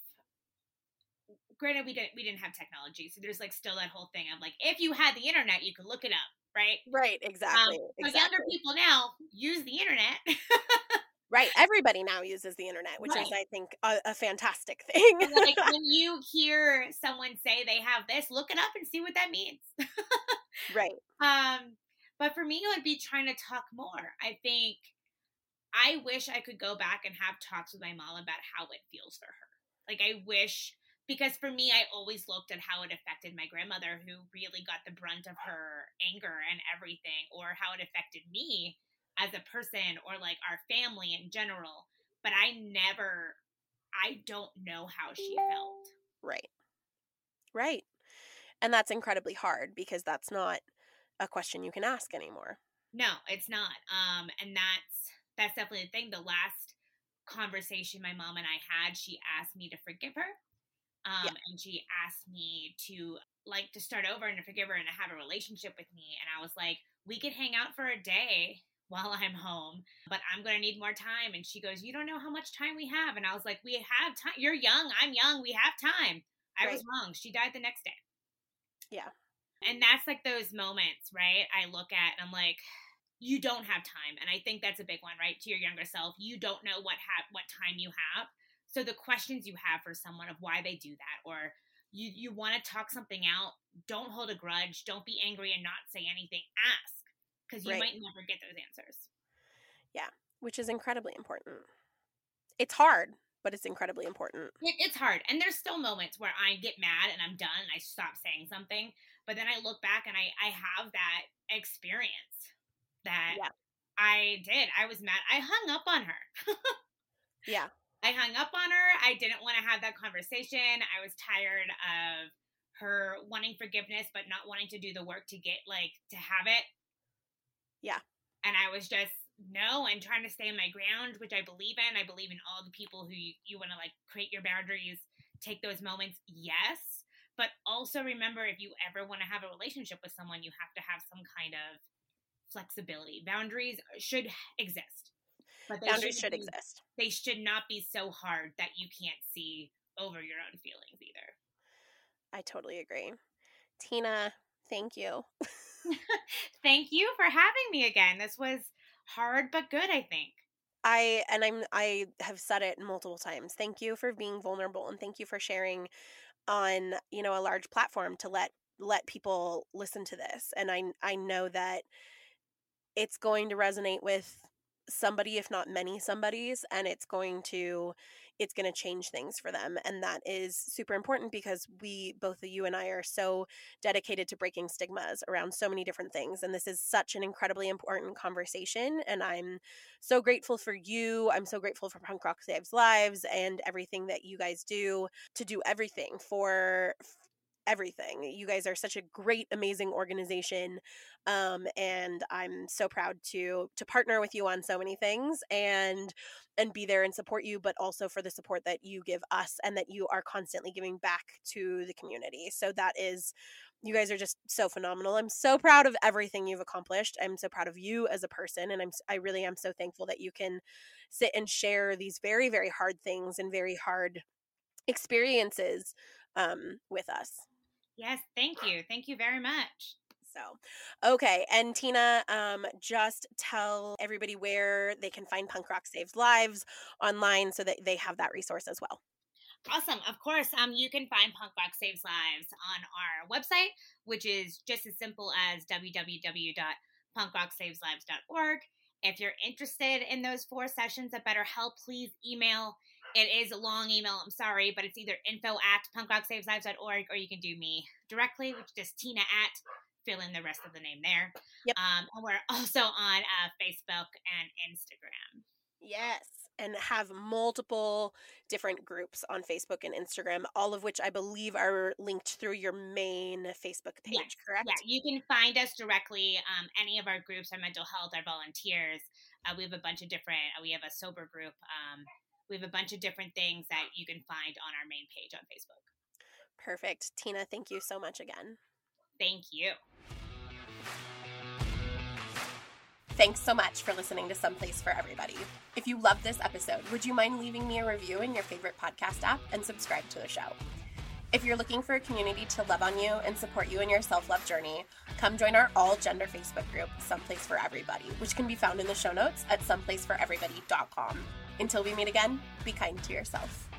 granted, we didn't we didn't have technology, so there's like still that whole thing of like, if you had the internet, you could look it up, right? Right, exactly. Um, exactly. younger people now use the internet. Right. Everybody now uses the internet, which is, I think, a, a fantastic thing. like [laughs] when you hear someone say they have this, look it up and see what that means. right. [laughs] Um, but for me, it would be trying to talk more. I think I wish I could go back and have talks with my mom about how it feels for her. Like, I wish, because for me, I always looked at how it affected my grandmother, who really got the brunt of her anger and everything, or how it affected me as a person, or like our family in general. But I never, I don't know how she felt. Right. Right. And that's incredibly hard because that's not a question you can ask anymore. No, it's not. Um, and that's that's definitely the thing. The last conversation my mom and I had, she asked me to forgive her. Um, yeah. and she asked me to like to start over and to forgive her and to have a relationship with me. And I was like, we could hang out for a day [laughs] while I'm home, but I'm going to need more time. And she goes, You don't know how much time we have. And I was like, We have time. You're young. I'm young. We have time. I right. was wrong. She died the next day. Yeah. And that's like those moments, right? I look at and I'm like, you don't have time. And I think that's a big one, right? To your younger self, you don't know what ha- what time you have. So the questions you have for someone of why they do that or you you want to talk something out, don't hold a grudge, don't be angry and not say anything. Ask because you right. might never get those answers. Yeah, which is incredibly important. It's hard, but it's incredibly important. It, it's hard. And there's still moments where I get mad and I'm done and I stop saying something, but then I look back and I I have that experience that yeah. I did. I was mad. I hung up on her. [laughs] yeah. I hung up on her. I didn't want to have that conversation. I was tired of her wanting forgiveness but not wanting to do the work to get like to have it. Yeah. And I was just no and trying to stay on my ground, which I believe in. I believe in all the people who you, you want to like create your boundaries, take those moments. Yes. But also remember if you ever want to have a relationship with someone, you have to have some kind of flexibility. Boundaries should exist. But boundaries should, be, exist. They should not be so hard that you can't see over your own feelings either. I totally agree. Tina, thank you. [laughs] thank you for having me again. This was hard but good, I think. I and I'm I have said it multiple times. Thank you for being vulnerable and thank you for sharing on, you know, a large platform to let let people listen to this. And I I know that it's going to resonate with somebody if not many somebodies and it's going to it's going to change things for them and that is super important because we both you and I are so dedicated to breaking stigmas around so many different things and this is such an incredibly important conversation and I'm so grateful for you I'm so grateful for Punk Rock Saves Lives and everything that you guys do to do everything for everything. You guys are such a great, amazing organization, um, and I'm so proud to to partner with you on so many things and and be there and support you, but also for the support that you give us and that you are constantly giving back to the community. So that is you guys are just so phenomenal. I'm so proud of everything you've accomplished. I'm so proud of you as a person and I'm I really am so thankful that you can sit and share these very very hard things and very hard experiences um, with us. Yes, thank you. Thank you very much. So, okay. And Tina, um, just tell everybody where they can find Punk Rock Saves Lives online so that they have that resource as well. Awesome. Of course, um, you can find Punk Rock Saves Lives on our website, which is just as simple as www.punkrocksaveslives.org. If you're interested in those four sessions at BetterHelp, please email it is a long email. I'm sorry, but it's either info at punkrocksaveslives.org or you can do me directly, which is Tina at fill in the rest of the name there. Yep. Um, and we're also on uh, Facebook and Instagram. Yes. And have multiple different groups on Facebook and Instagram, all of which I believe are linked through your main Facebook page, yes. correct? Yeah, you can find us directly. Um, any of our groups, our mental health, our volunteers. Uh, we have a bunch of different, uh, we have a sober group. Um, we have a bunch of different things that you can find on our main page on Facebook. Perfect. Tina, thank you so much again. Thank you. Thanks so much for listening to Someplace for Everybody. If you loved this episode, would you mind leaving me a review in your favorite podcast app and subscribe to the show? If you're looking for a community to love on you and support you in your self love journey, come join our all gender Facebook group, Someplace for Everybody, which can be found in the show notes at someplaceforeverybody.com. Until we meet again, be kind to yourself.